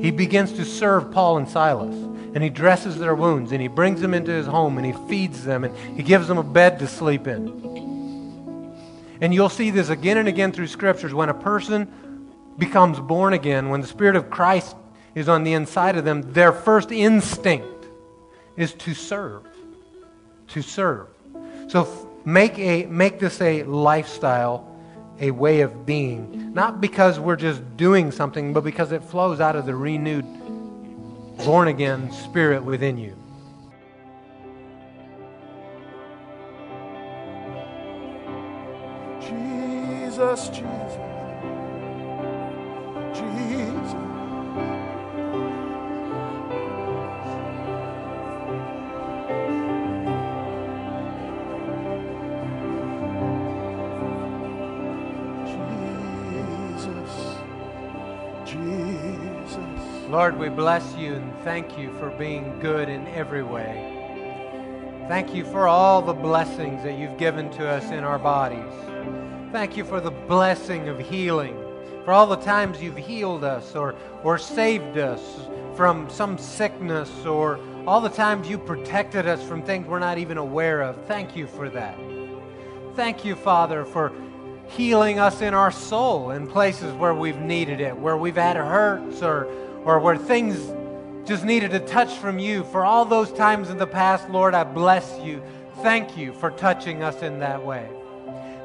He begins to serve Paul and Silas. And he dresses their wounds, and he brings them into his home, and he feeds them, and he gives them a bed to sleep in. And you'll see this again and again through scriptures. When a person becomes born again, when the Spirit of Christ is on the inside of them, their first instinct is to serve. To serve. So make, a, make this a lifestyle, a way of being. Not because we're just doing something, but because it flows out of the renewed, born again spirit within you. Jesus, Jesus. Lord, we bless you and thank you for being good in every way. Thank you for all the blessings that you've given to us in our bodies. Thank you for the blessing of healing, for all the times you've healed us or, or saved us from some sickness, or all the times you protected us from things we're not even aware of. Thank you for that. Thank you, Father, for healing us in our soul in places where we've needed it, where we've had hurts or or where things just needed a touch from you. For all those times in the past, Lord, I bless you. Thank you for touching us in that way.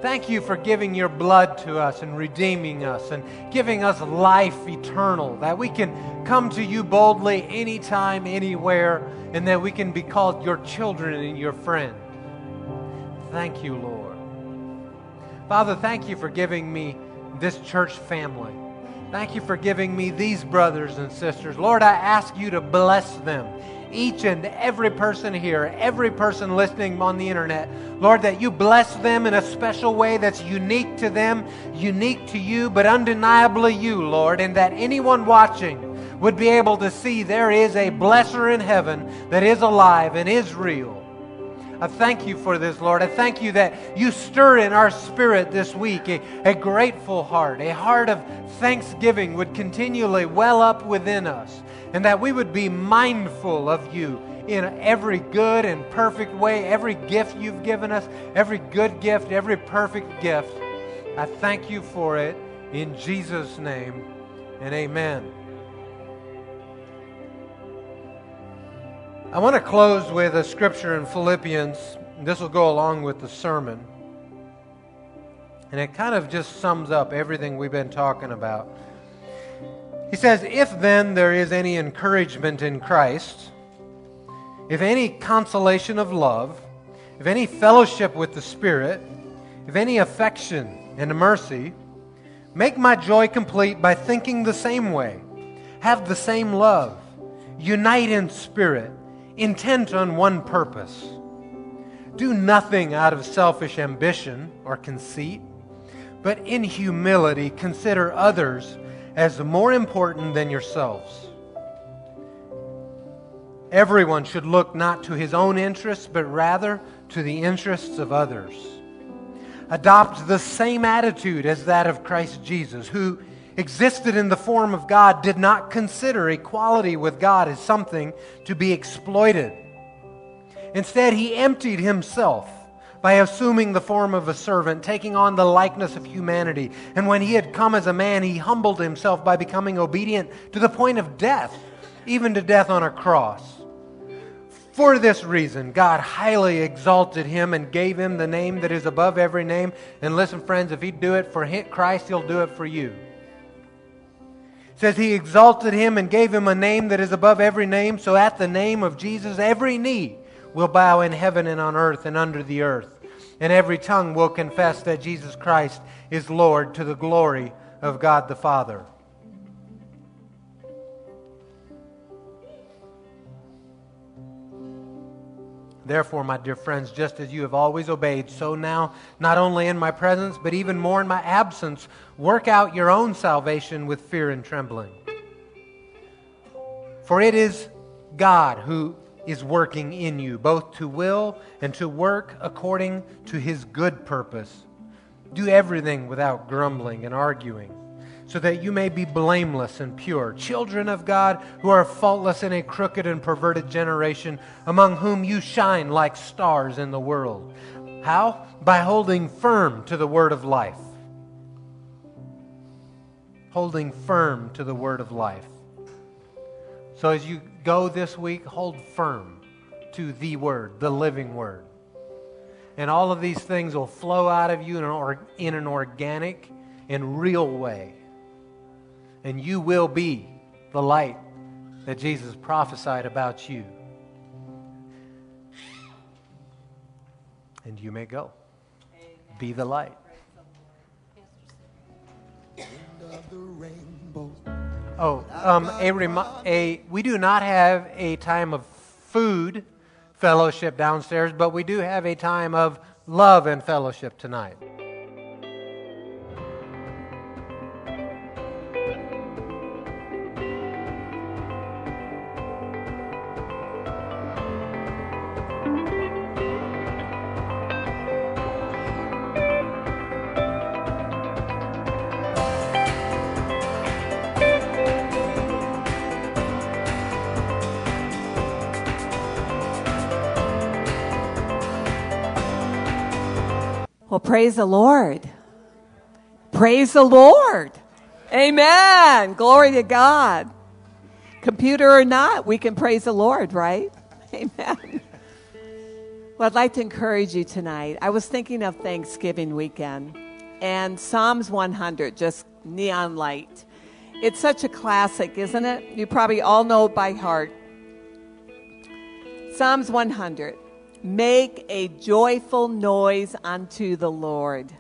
Thank you for giving your blood to us and redeeming us and giving us life eternal, that we can come to you boldly anytime, anywhere, and that we can be called your children and your friend. Thank you, Lord. Father, thank you for giving me this church family. Thank you for giving me these brothers and sisters. Lord, I ask you to bless them each and every person here, every person listening on the internet. Lord, that you bless them in a special way that's unique to them, unique to you, but undeniably you, Lord, and that anyone watching would be able to see there is a blesser in heaven that is alive and is real. I thank you for this, Lord. I thank you that you stir in our spirit this week a, a grateful heart, a heart of thanksgiving would continually well up within us, and that we would be mindful of you in every good and perfect way, every gift you've given us, every good gift, every perfect gift. I thank you for it in Jesus' name, and amen. I want to close with a scripture in Philippians. This will go along with the sermon. And it kind of just sums up everything we've been talking about. He says, If then there is any encouragement in Christ, if any consolation of love, if any fellowship with the Spirit, if any affection and mercy, make my joy complete by thinking the same way, have the same love, unite in spirit intent on one purpose. Do nothing out of selfish ambition or conceit, but in humility consider others as more important than yourselves. Everyone should look not to his own interests, but rather to the interests of others. Adopt the same attitude as that of Christ Jesus, who existed in the form of God did not consider equality with God as something to be exploited. Instead, he emptied himself by assuming the form of a servant, taking on the likeness of humanity. And when he had come as a man, he humbled himself by becoming obedient to the point of death, even to death on a cross. For this reason, God highly exalted him and gave him the name that is above every name. And listen, friends, if he'd do it for Christ, he'll do it for you says he exalted him and gave him a name that is above every name, so at the name of Jesus every knee will bow in heaven and on earth and under the earth, and every tongue will confess that Jesus Christ is Lord to the glory of God the Father. Therefore, my dear friends, just as you have always obeyed, so now, not only in my presence, but even more in my absence, work out your own salvation with fear and trembling. For it is God who is working in you, both to will and to work according to his good purpose. Do everything without grumbling and arguing so that you may be blameless and pure, children of God who are faultless in a crooked and perverted generation, among whom you shine like stars in the world. How? By holding firm to the word of life. Holding firm to the word of life. So as you go this week, hold firm to the word, the living word. And all of these things will flow out of you in an, organic and real way and you will be the light that Jesus prophesied about you. And you may go. Be the light. Oh, um, a, remi- a we do not have a time of food fellowship downstairs, but we do have a time of love and fellowship tonight. Praise the Lord. Praise the Lord. Amen. Glory to God. Computer or not, we can praise the Lord, right? Amen. Well, I'd like to encourage you tonight. I was thinking of Thanksgiving weekend and Psalms 100, just neon light. It's such a classic, isn't it? You probably all know it by heart. Psalms 100. Make a joyful noise unto the Lord.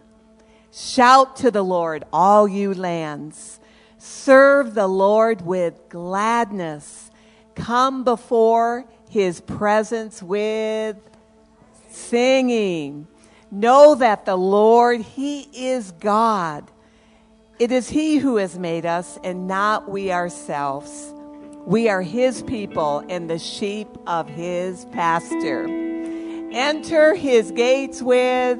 Shout to the Lord, all you lands. Serve the Lord with gladness. come before his presence with singing. Know that the Lord, he is God. It is he who has made us and not we ourselves. We are his people and the sheep of his pasture. Enter his gates with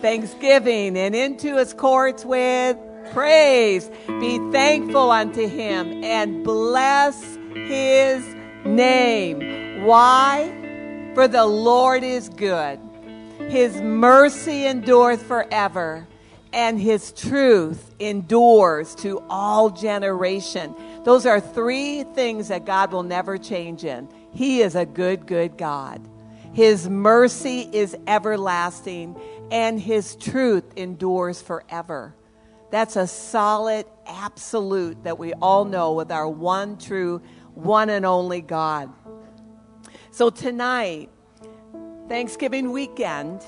thanksgiving and into his courts with praise. Be thankful unto him and bless his name. Why? For the Lord is good. His mercy endureth forever, and his truth endures to all generation. Those are three things that God will never change in. He is a good, good God. His mercy is everlasting, and his truth endures forever. That's a solid absolute that we all know with our one true, one and only God. So tonight, Thanksgiving weekend,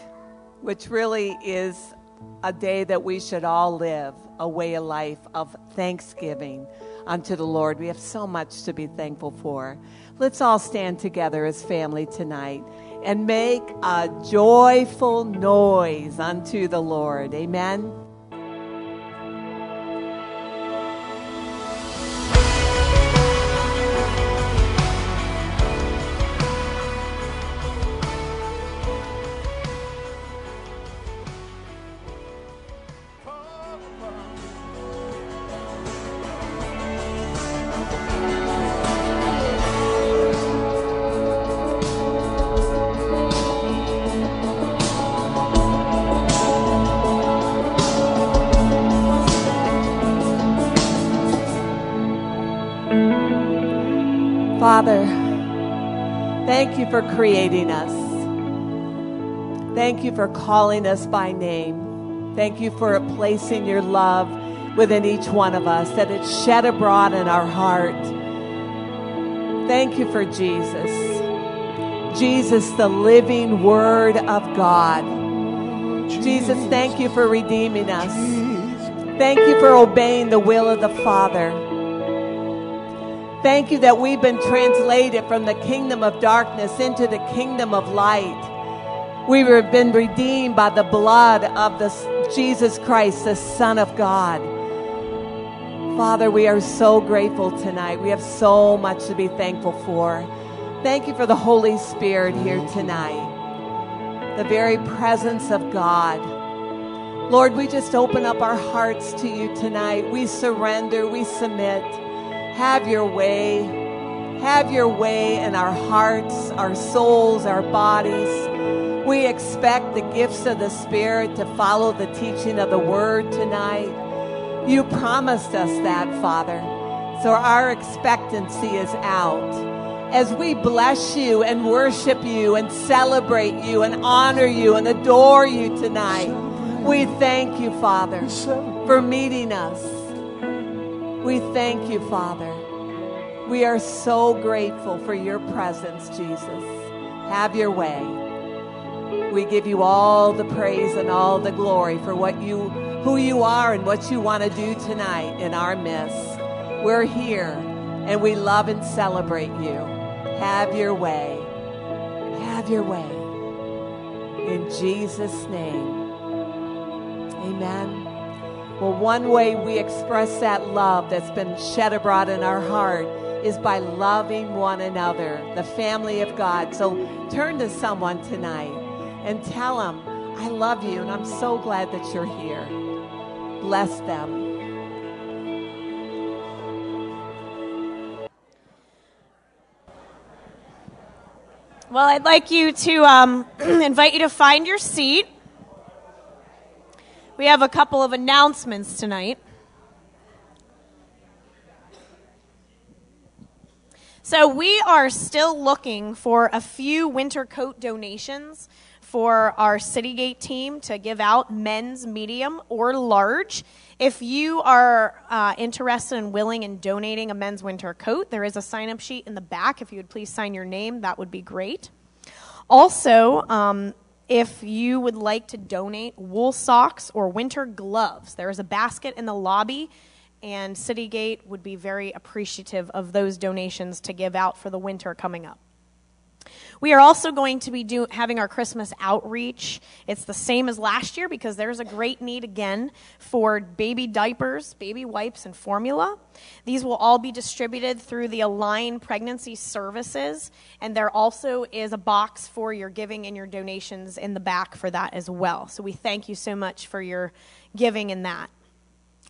which really is a day that we should all live, a way of life of thanksgiving unto the Lord. We have so much to be thankful for. Let's all stand together as family tonight and make a joyful noise unto the Lord. Amen. For creating us. Thank you for calling us by name. Thank you for placing your love within each one of us, that it's shed abroad in our heart. Thank you for Jesus. Jesus, the living Word of God. Jesus, thank you for redeeming us. Thank you for obeying the will of the Father. Thank you that we've been translated from the kingdom of darkness into the kingdom of light. We have been redeemed by the blood of the Jesus Christ, the Son of God. Father, we are so grateful tonight. We have so much to be thankful for. Thank you for the Holy Spirit here tonight, the very presence of God. Lord, we just open up our hearts to you tonight. We surrender, we submit. Have your way. Have your way in our hearts, our souls, our bodies. We expect the gifts of the Spirit to follow the teaching of the Word tonight. You promised us that, Father. So our expectancy is out. As we bless you and worship you and celebrate you and honor you and adore you tonight, we thank you, Father, for meeting us. We thank you, Father. We are so grateful for your presence, Jesus. Have your way. We give you all the praise and all the glory for what you who you are and what you want to do tonight in our midst. We're here and we love and celebrate you. Have your way. Have your way. In Jesus' name. Amen. Well, one way we express that love that's been shed abroad in our heart is by loving one another, the family of God. So turn to someone tonight and tell them, I love you and I'm so glad that you're here. Bless them. Well, I'd like you to um, invite you to find your seat. We have a couple of announcements tonight. So, we are still looking for a few winter coat donations for our Citygate team to give out men's medium or large. If you are uh, interested and willing in donating a men's winter coat, there is a sign up sheet in the back. If you would please sign your name, that would be great. Also, um, if you would like to donate wool socks or winter gloves, there is a basket in the lobby, and Citygate would be very appreciative of those donations to give out for the winter coming up. We are also going to be do, having our Christmas outreach. It's the same as last year because there's a great need again for baby diapers, baby wipes, and formula. These will all be distributed through the Align Pregnancy Services, and there also is a box for your giving and your donations in the back for that as well. So we thank you so much for your giving in that.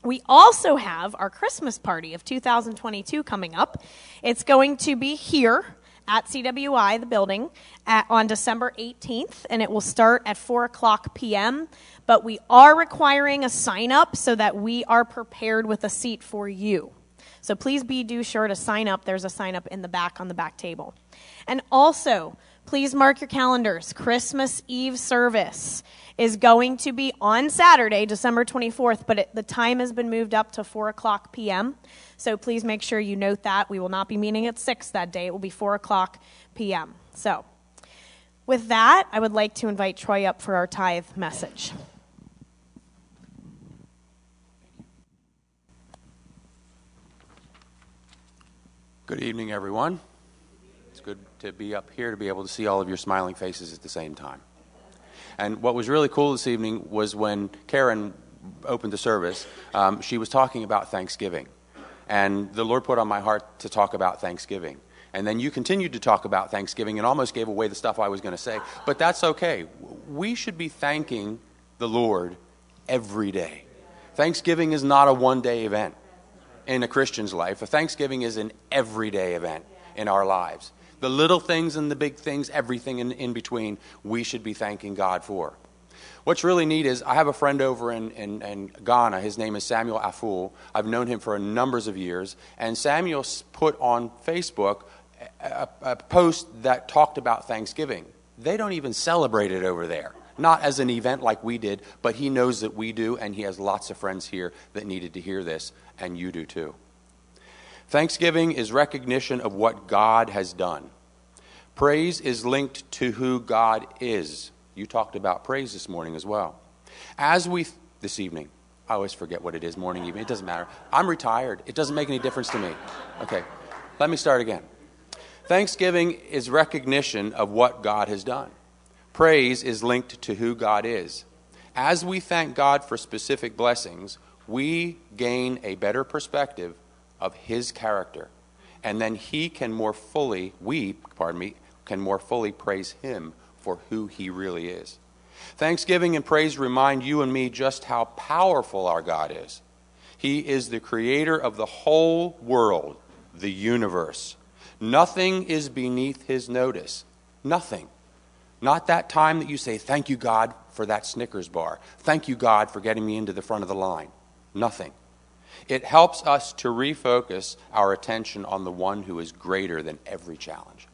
We also have our Christmas party of 2022 coming up. It's going to be here at CWI, the building, at, on December 18th, and it will start at 4 o'clock p.m. But we are requiring a sign up so that we are prepared with a seat for you. So please be do sure to sign up. There's a sign up in the back on the back table. And also, please mark your calendars. Christmas Eve service is going to be on Saturday, December 24th, but it, the time has been moved up to 4 o'clock p.m. So please make sure you note that. We will not be meeting at 6 that day. It will be 4 o'clock p.m. So, with that, I would like to invite Troy up for our tithe message. Good evening, everyone. It's good to be up here to be able to see all of your smiling faces at the same time. And what was really cool this evening was when Karen opened the service, um, she was talking about Thanksgiving. And the Lord put on my heart to talk about Thanksgiving. And then you continued to talk about Thanksgiving and almost gave away the stuff I was going to say. But that's okay. We should be thanking the Lord every day. Thanksgiving is not a one day event in a Christian's life. A Thanksgiving is an everyday event in our lives. The little things and the big things, everything in, in between, we should be thanking God for. What's really neat is I have a friend over in, in, in Ghana. His name is Samuel Aful. I've known him for a numbers of years. And Samuel put on Facebook a, a post that talked about Thanksgiving. They don't even celebrate it over there. Not as an event like we did, but he knows that we do, and he has lots of friends here that needed to hear this, and you do too. Thanksgiving is recognition of what God has done. Praise is linked to who God is. You talked about praise this morning as well. As we, this evening, I always forget what it is, morning, evening, it doesn't matter. I'm retired. It doesn't make any difference to me. Okay, let me start again. Thanksgiving is recognition of what God has done. Praise is linked to who God is. As we thank God for specific blessings, we gain a better perspective of His character. And then He can more fully, we, pardon me, can more fully praise Him for who He really is. Thanksgiving and praise remind you and me just how powerful our God is. He is the creator of the whole world, the universe. Nothing is beneath His notice. Nothing. Not that time that you say, Thank you, God, for that Snickers bar. Thank you, God, for getting me into the front of the line. Nothing. It helps us to refocus our attention on the one who is greater than every challenge.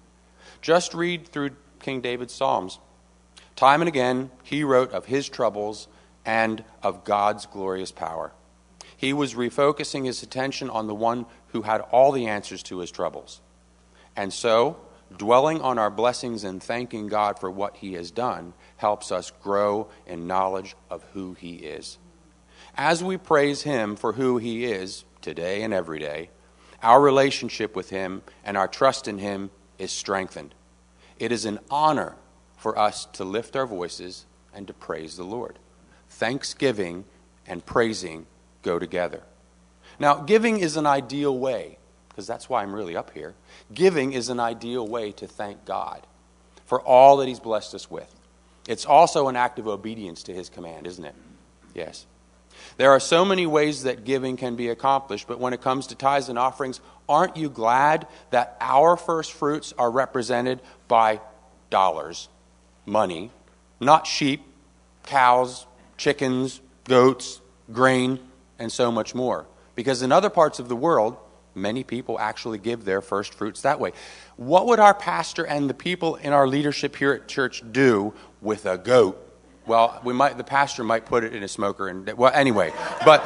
Just read through King David's Psalms. Time and again, he wrote of his troubles and of God's glorious power. He was refocusing his attention on the one who had all the answers to his troubles. And so, dwelling on our blessings and thanking God for what he has done helps us grow in knowledge of who he is. As we praise him for who he is today and every day, our relationship with him and our trust in him is strengthened. It is an honor for us to lift our voices and to praise the Lord. Thanksgiving and praising go together. Now, giving is an ideal way, because that's why I'm really up here. Giving is an ideal way to thank God for all that He's blessed us with. It's also an act of obedience to His command, isn't it? Yes. There are so many ways that giving can be accomplished, but when it comes to tithes and offerings, aren't you glad that our first fruits are represented by dollars, money, not sheep, cows, chickens, goats, grain, and so much more? Because in other parts of the world, many people actually give their first fruits that way. What would our pastor and the people in our leadership here at church do with a goat well, we might, the pastor might put it in a smoker, and well, anyway, but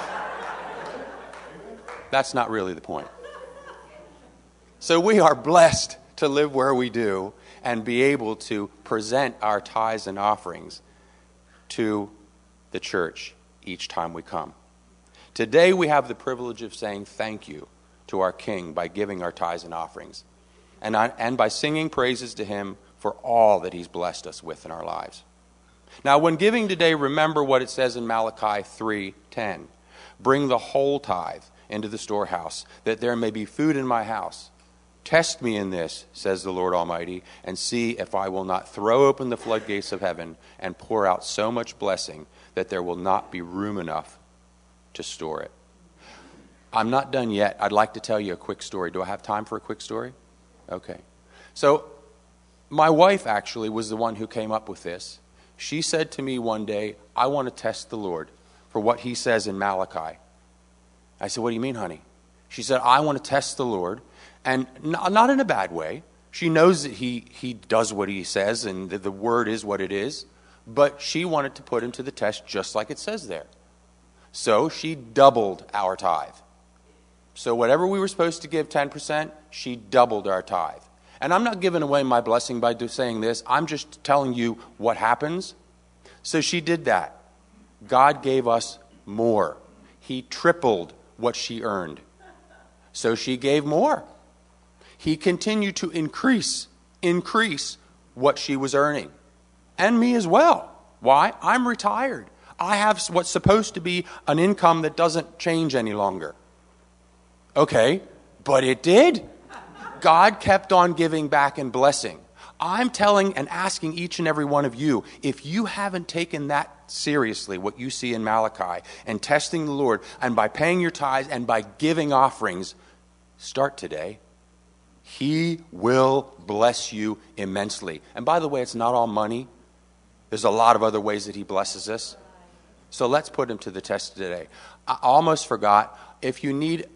that's not really the point. So we are blessed to live where we do and be able to present our tithes and offerings to the church each time we come. Today we have the privilege of saying thank you to our King by giving our tithes and offerings and, uh, and by singing praises to Him for all that He's blessed us with in our lives. Now, when giving today, remember what it says in Malachi 3:10. Bring the whole tithe into the storehouse, that there may be food in my house. Test me in this, says the Lord Almighty, and see if I will not throw open the floodgates of heaven and pour out so much blessing that there will not be room enough to store it. I'm not done yet. I'd like to tell you a quick story. Do I have time for a quick story? Okay. So, my wife actually was the one who came up with this. She said to me one day, I want to test the Lord for what he says in Malachi. I said, What do you mean, honey? She said, I want to test the Lord, and not in a bad way. She knows that he, he does what he says and the word is what it is, but she wanted to put him to the test just like it says there. So she doubled our tithe. So whatever we were supposed to give 10%, she doubled our tithe. And I'm not giving away my blessing by saying this, I'm just telling you what happens. So she did that. God gave us more. He tripled what she earned. So she gave more. He continued to increase, increase what she was earning. And me as well. Why? I'm retired. I have what's supposed to be an income that doesn't change any longer. Okay, but it did. God kept on giving back and blessing. I'm telling and asking each and every one of you if you haven't taken that seriously, what you see in Malachi, and testing the Lord, and by paying your tithes and by giving offerings, start today. He will bless you immensely. And by the way, it's not all money, there's a lot of other ways that He blesses us. So let's put Him to the test today. I almost forgot if you need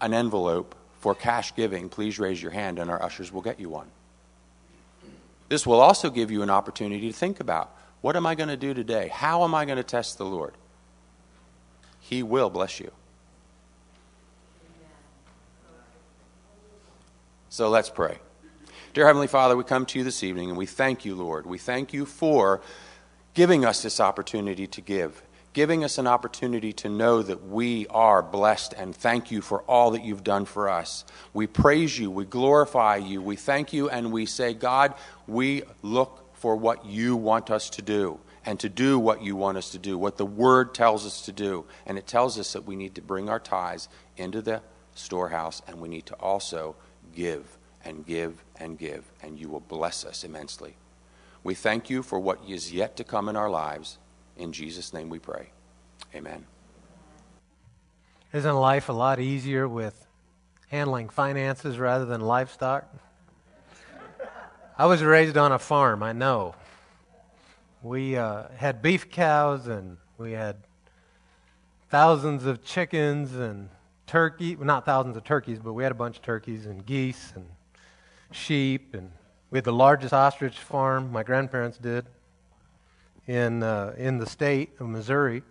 an envelope for cash giving, please raise your hand and our ushers will get you one. This will also give you an opportunity to think about what am I going to do today? How am I going to test the Lord? He will bless you. So let's pray. Dear Heavenly Father, we come to you this evening and we thank you, Lord. We thank you for giving us this opportunity to give giving us an opportunity to know that we are blessed and thank you for all that you've done for us. We praise you, we glorify you, we thank you, and we say, God, we look for what you want us to do and to do what you want us to do, what the Word tells us to do. And it tells us that we need to bring our tithes into the storehouse and we need to also give and give and give, and you will bless us immensely. We thank you for what is yet to come in our lives. In Jesus' name we pray. Amen. Isn't life a lot easier with handling finances rather than livestock? I was raised on a farm, I know. We uh, had beef cows and we had thousands of chickens and turkey, well, not thousands of turkeys, but we had a bunch of turkeys and geese and sheep and we had the largest ostrich farm my grandparents did in, uh, in the state of Missouri.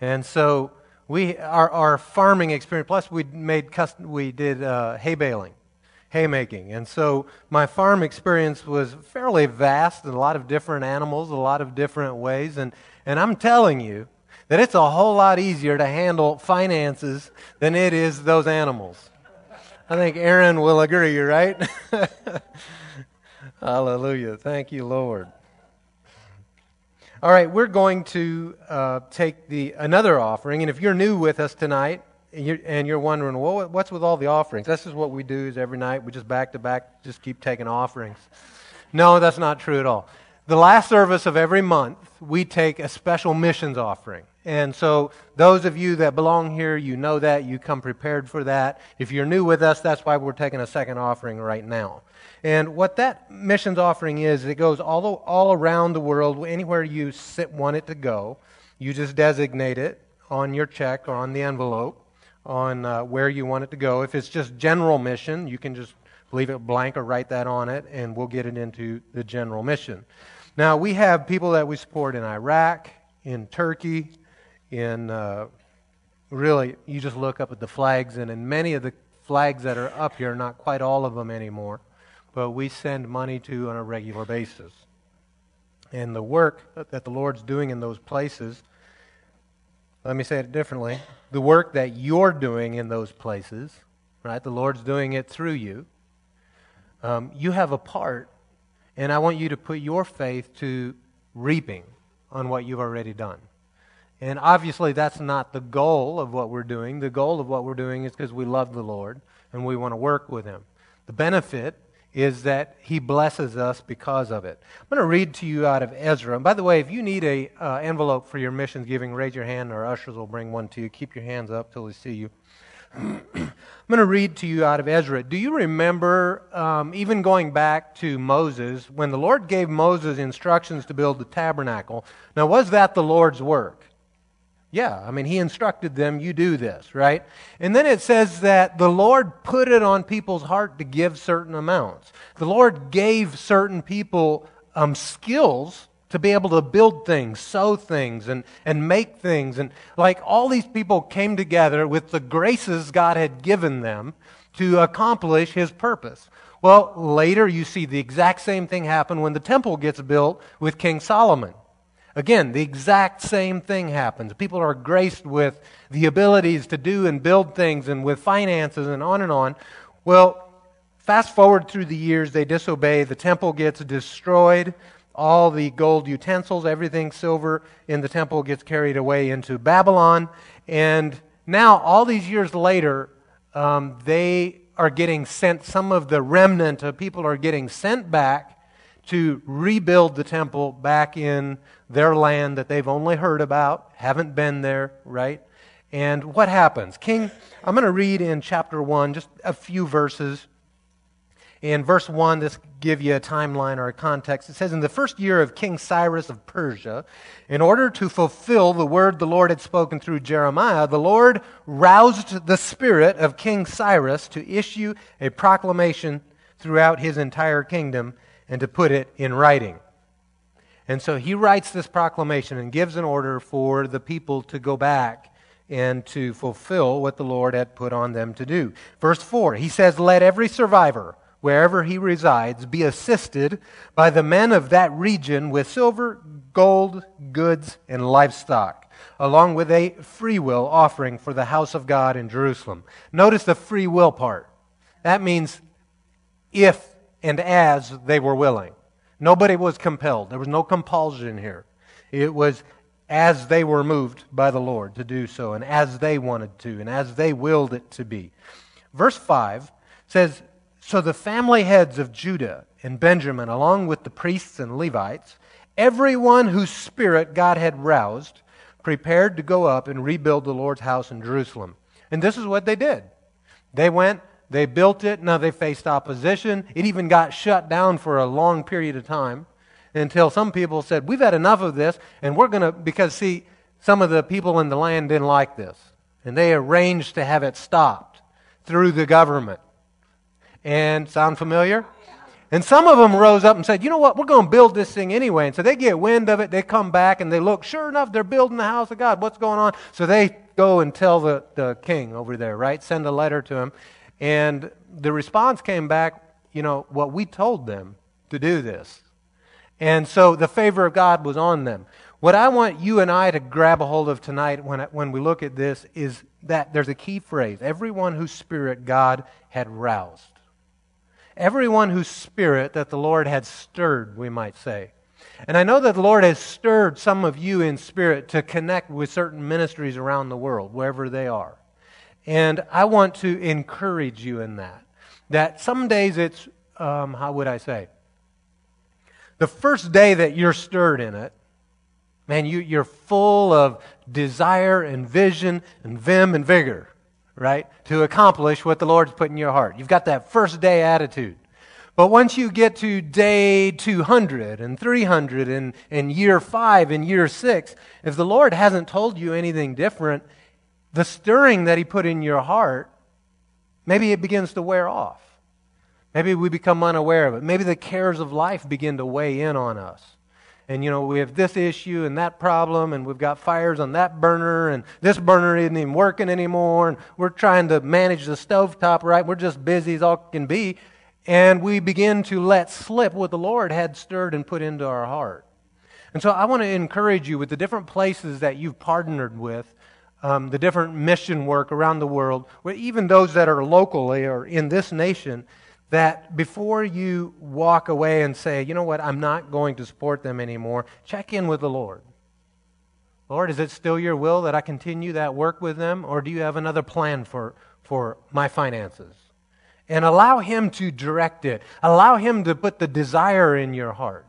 And so we, our, our farming experience, plus we made custom, we did uh, hay baling, haymaking. And so my farm experience was fairly vast and a lot of different animals, a lot of different ways. And, and I'm telling you that it's a whole lot easier to handle finances than it is those animals. I think Aaron will agree, right? Hallelujah. Thank you, Lord. All right, we're going to uh, take the another offering, and if you're new with us tonight and you're, and you're wondering, well, what's with all the offerings? This is what we do is every night we just back to back just keep taking offerings. No, that's not true at all. The last service of every month, we take a special missions offering. And so, those of you that belong here, you know that. You come prepared for that. If you're new with us, that's why we're taking a second offering right now. And what that missions offering is, it goes all, all around the world, anywhere you sit, want it to go. You just designate it on your check or on the envelope on uh, where you want it to go. If it's just general mission, you can just leave it blank or write that on it, and we'll get it into the general mission. Now, we have people that we support in Iraq, in Turkey, in uh, really, you just look up at the flags, and in many of the flags that are up here, not quite all of them anymore, but we send money to on a regular basis. And the work that the Lord's doing in those places let me say it differently. The work that you're doing in those places, right? The Lord's doing it through you. Um, you have a part, and I want you to put your faith to reaping on what you've already done. And obviously, that's not the goal of what we're doing. The goal of what we're doing is because we love the Lord and we want to work with Him. The benefit is that He blesses us because of it. I'm going to read to you out of Ezra. And by the way, if you need a uh, envelope for your missions giving, raise your hand. Our ushers will bring one to you. Keep your hands up till we see you. I'm going to read to you out of Ezra. Do you remember, um, even going back to Moses, when the Lord gave Moses instructions to build the tabernacle? Now, was that the Lord's work? Yeah, I mean, he instructed them, you do this, right? And then it says that the Lord put it on people's heart to give certain amounts. The Lord gave certain people um, skills to be able to build things, sew things, and, and make things. And like all these people came together with the graces God had given them to accomplish his purpose. Well, later you see the exact same thing happen when the temple gets built with King Solomon. Again, the exact same thing happens. People are graced with the abilities to do and build things and with finances and on and on. Well, fast forward through the years, they disobey. The temple gets destroyed. All the gold utensils, everything silver in the temple gets carried away into Babylon. And now, all these years later, um, they are getting sent, some of the remnant of people are getting sent back to rebuild the temple back in their land that they've only heard about, haven't been there, right? And what happens? King, I'm going to read in chapter 1 just a few verses. In verse 1, this give you a timeline or a context. It says, In the first year of King Cyrus of Persia, in order to fulfill the word the Lord had spoken through Jeremiah, the Lord roused the spirit of King Cyrus to issue a proclamation throughout his entire kingdom and to put it in writing. And so he writes this proclamation and gives an order for the people to go back and to fulfill what the Lord had put on them to do. Verse 4, he says, Let every survivor, wherever he resides, be assisted by the men of that region with silver, gold, goods, and livestock, along with a free will offering for the house of God in Jerusalem. Notice the free will part. That means if and as they were willing. Nobody was compelled. There was no compulsion here. It was as they were moved by the Lord to do so, and as they wanted to, and as they willed it to be. Verse 5 says So the family heads of Judah and Benjamin, along with the priests and Levites, everyone whose spirit God had roused, prepared to go up and rebuild the Lord's house in Jerusalem. And this is what they did. They went they built it. Now they faced opposition. It even got shut down for a long period of time until some people said, We've had enough of this, and we're going to, because see, some of the people in the land didn't like this. And they arranged to have it stopped through the government. And sound familiar? And some of them rose up and said, You know what? We're going to build this thing anyway. And so they get wind of it. They come back and they look. Sure enough, they're building the house of God. What's going on? So they go and tell the, the king over there, right? Send a letter to him. And the response came back, you know, what we told them to do this. And so the favor of God was on them. What I want you and I to grab a hold of tonight when, when we look at this is that there's a key phrase everyone whose spirit God had roused. Everyone whose spirit that the Lord had stirred, we might say. And I know that the Lord has stirred some of you in spirit to connect with certain ministries around the world, wherever they are. And I want to encourage you in that. That some days it's, um, how would I say? The first day that you're stirred in it, man, you, you're full of desire and vision and vim and vigor, right? To accomplish what the Lord's put in your heart. You've got that first day attitude. But once you get to day 200 and 300 and, and year 5 and year 6, if the Lord hasn't told you anything different, the stirring that He put in your heart, maybe it begins to wear off. Maybe we become unaware of it. Maybe the cares of life begin to weigh in on us. And, you know, we have this issue and that problem, and we've got fires on that burner, and this burner isn't even working anymore, and we're trying to manage the stovetop, right? We're just busy as all can be. And we begin to let slip what the Lord had stirred and put into our heart. And so I want to encourage you with the different places that you've partnered with um, the different mission work around the world, even those that are locally or in this nation, that before you walk away and say, you know what, I'm not going to support them anymore, check in with the Lord. Lord, is it still your will that I continue that work with them, or do you have another plan for, for my finances? And allow Him to direct it. Allow Him to put the desire in your heart.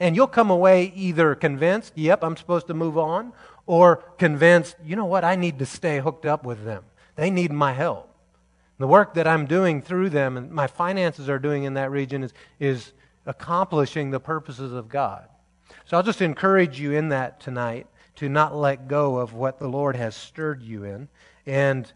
And you'll come away either convinced, yep, I'm supposed to move on, or convinced, you know what, I need to stay hooked up with them. They need my help. The work that I'm doing through them and my finances are doing in that region is, is accomplishing the purposes of God. So I'll just encourage you in that tonight to not let go of what the Lord has stirred you in. And,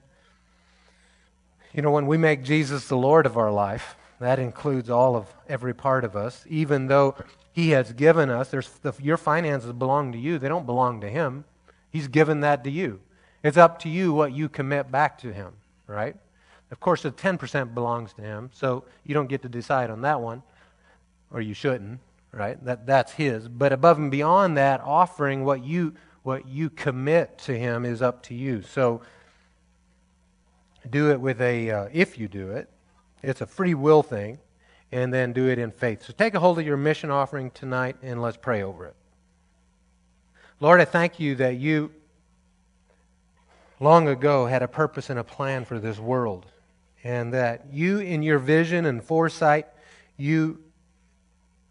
you know, when we make Jesus the Lord of our life, that includes all of every part of us, even though He has given us, the, your finances belong to you, they don't belong to Him. He's given that to you. It's up to you what you commit back to Him, right? Of course, the 10% belongs to Him, so you don't get to decide on that one, or you shouldn't right? That, that's his. But above and beyond that, offering what you, what you commit to him is up to you. So do it with a, uh, if you do it, it's a free will thing, and then do it in faith. So take a hold of your mission offering tonight and let's pray over it. Lord, I thank you that you long ago had a purpose and a plan for this world, and that you, in your vision and foresight, you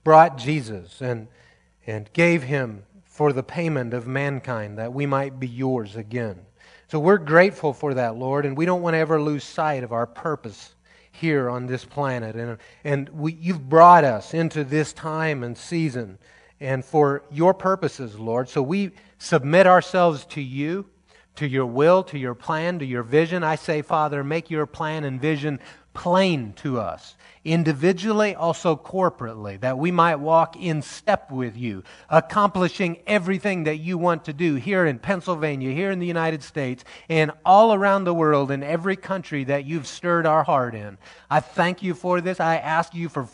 brought Jesus and, and gave him for the payment of mankind that we might be yours again. So we're grateful for that, Lord, and we don't want to ever lose sight of our purpose here on this planet. And, and we, you've brought us into this time and season and for your purposes, Lord. So we submit ourselves to you, to your will, to your plan, to your vision. I say, Father, make your plan and vision plain to us individually, also corporately, that we might walk in step with you, accomplishing everything that you want to do here in Pennsylvania, here in the United States, and all around the world, in every country that you've stirred our heart in. I thank you for this. I ask you for,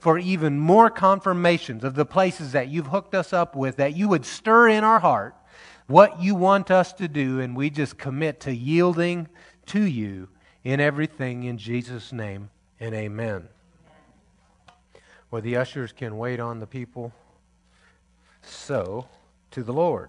for even more confirmations of the places that you've hooked us up with, that you would stir in our heart what you want us to do, and we just commit to yielding to you in everything in Jesus' name and amen where the ushers can wait on the people. So, to the Lord.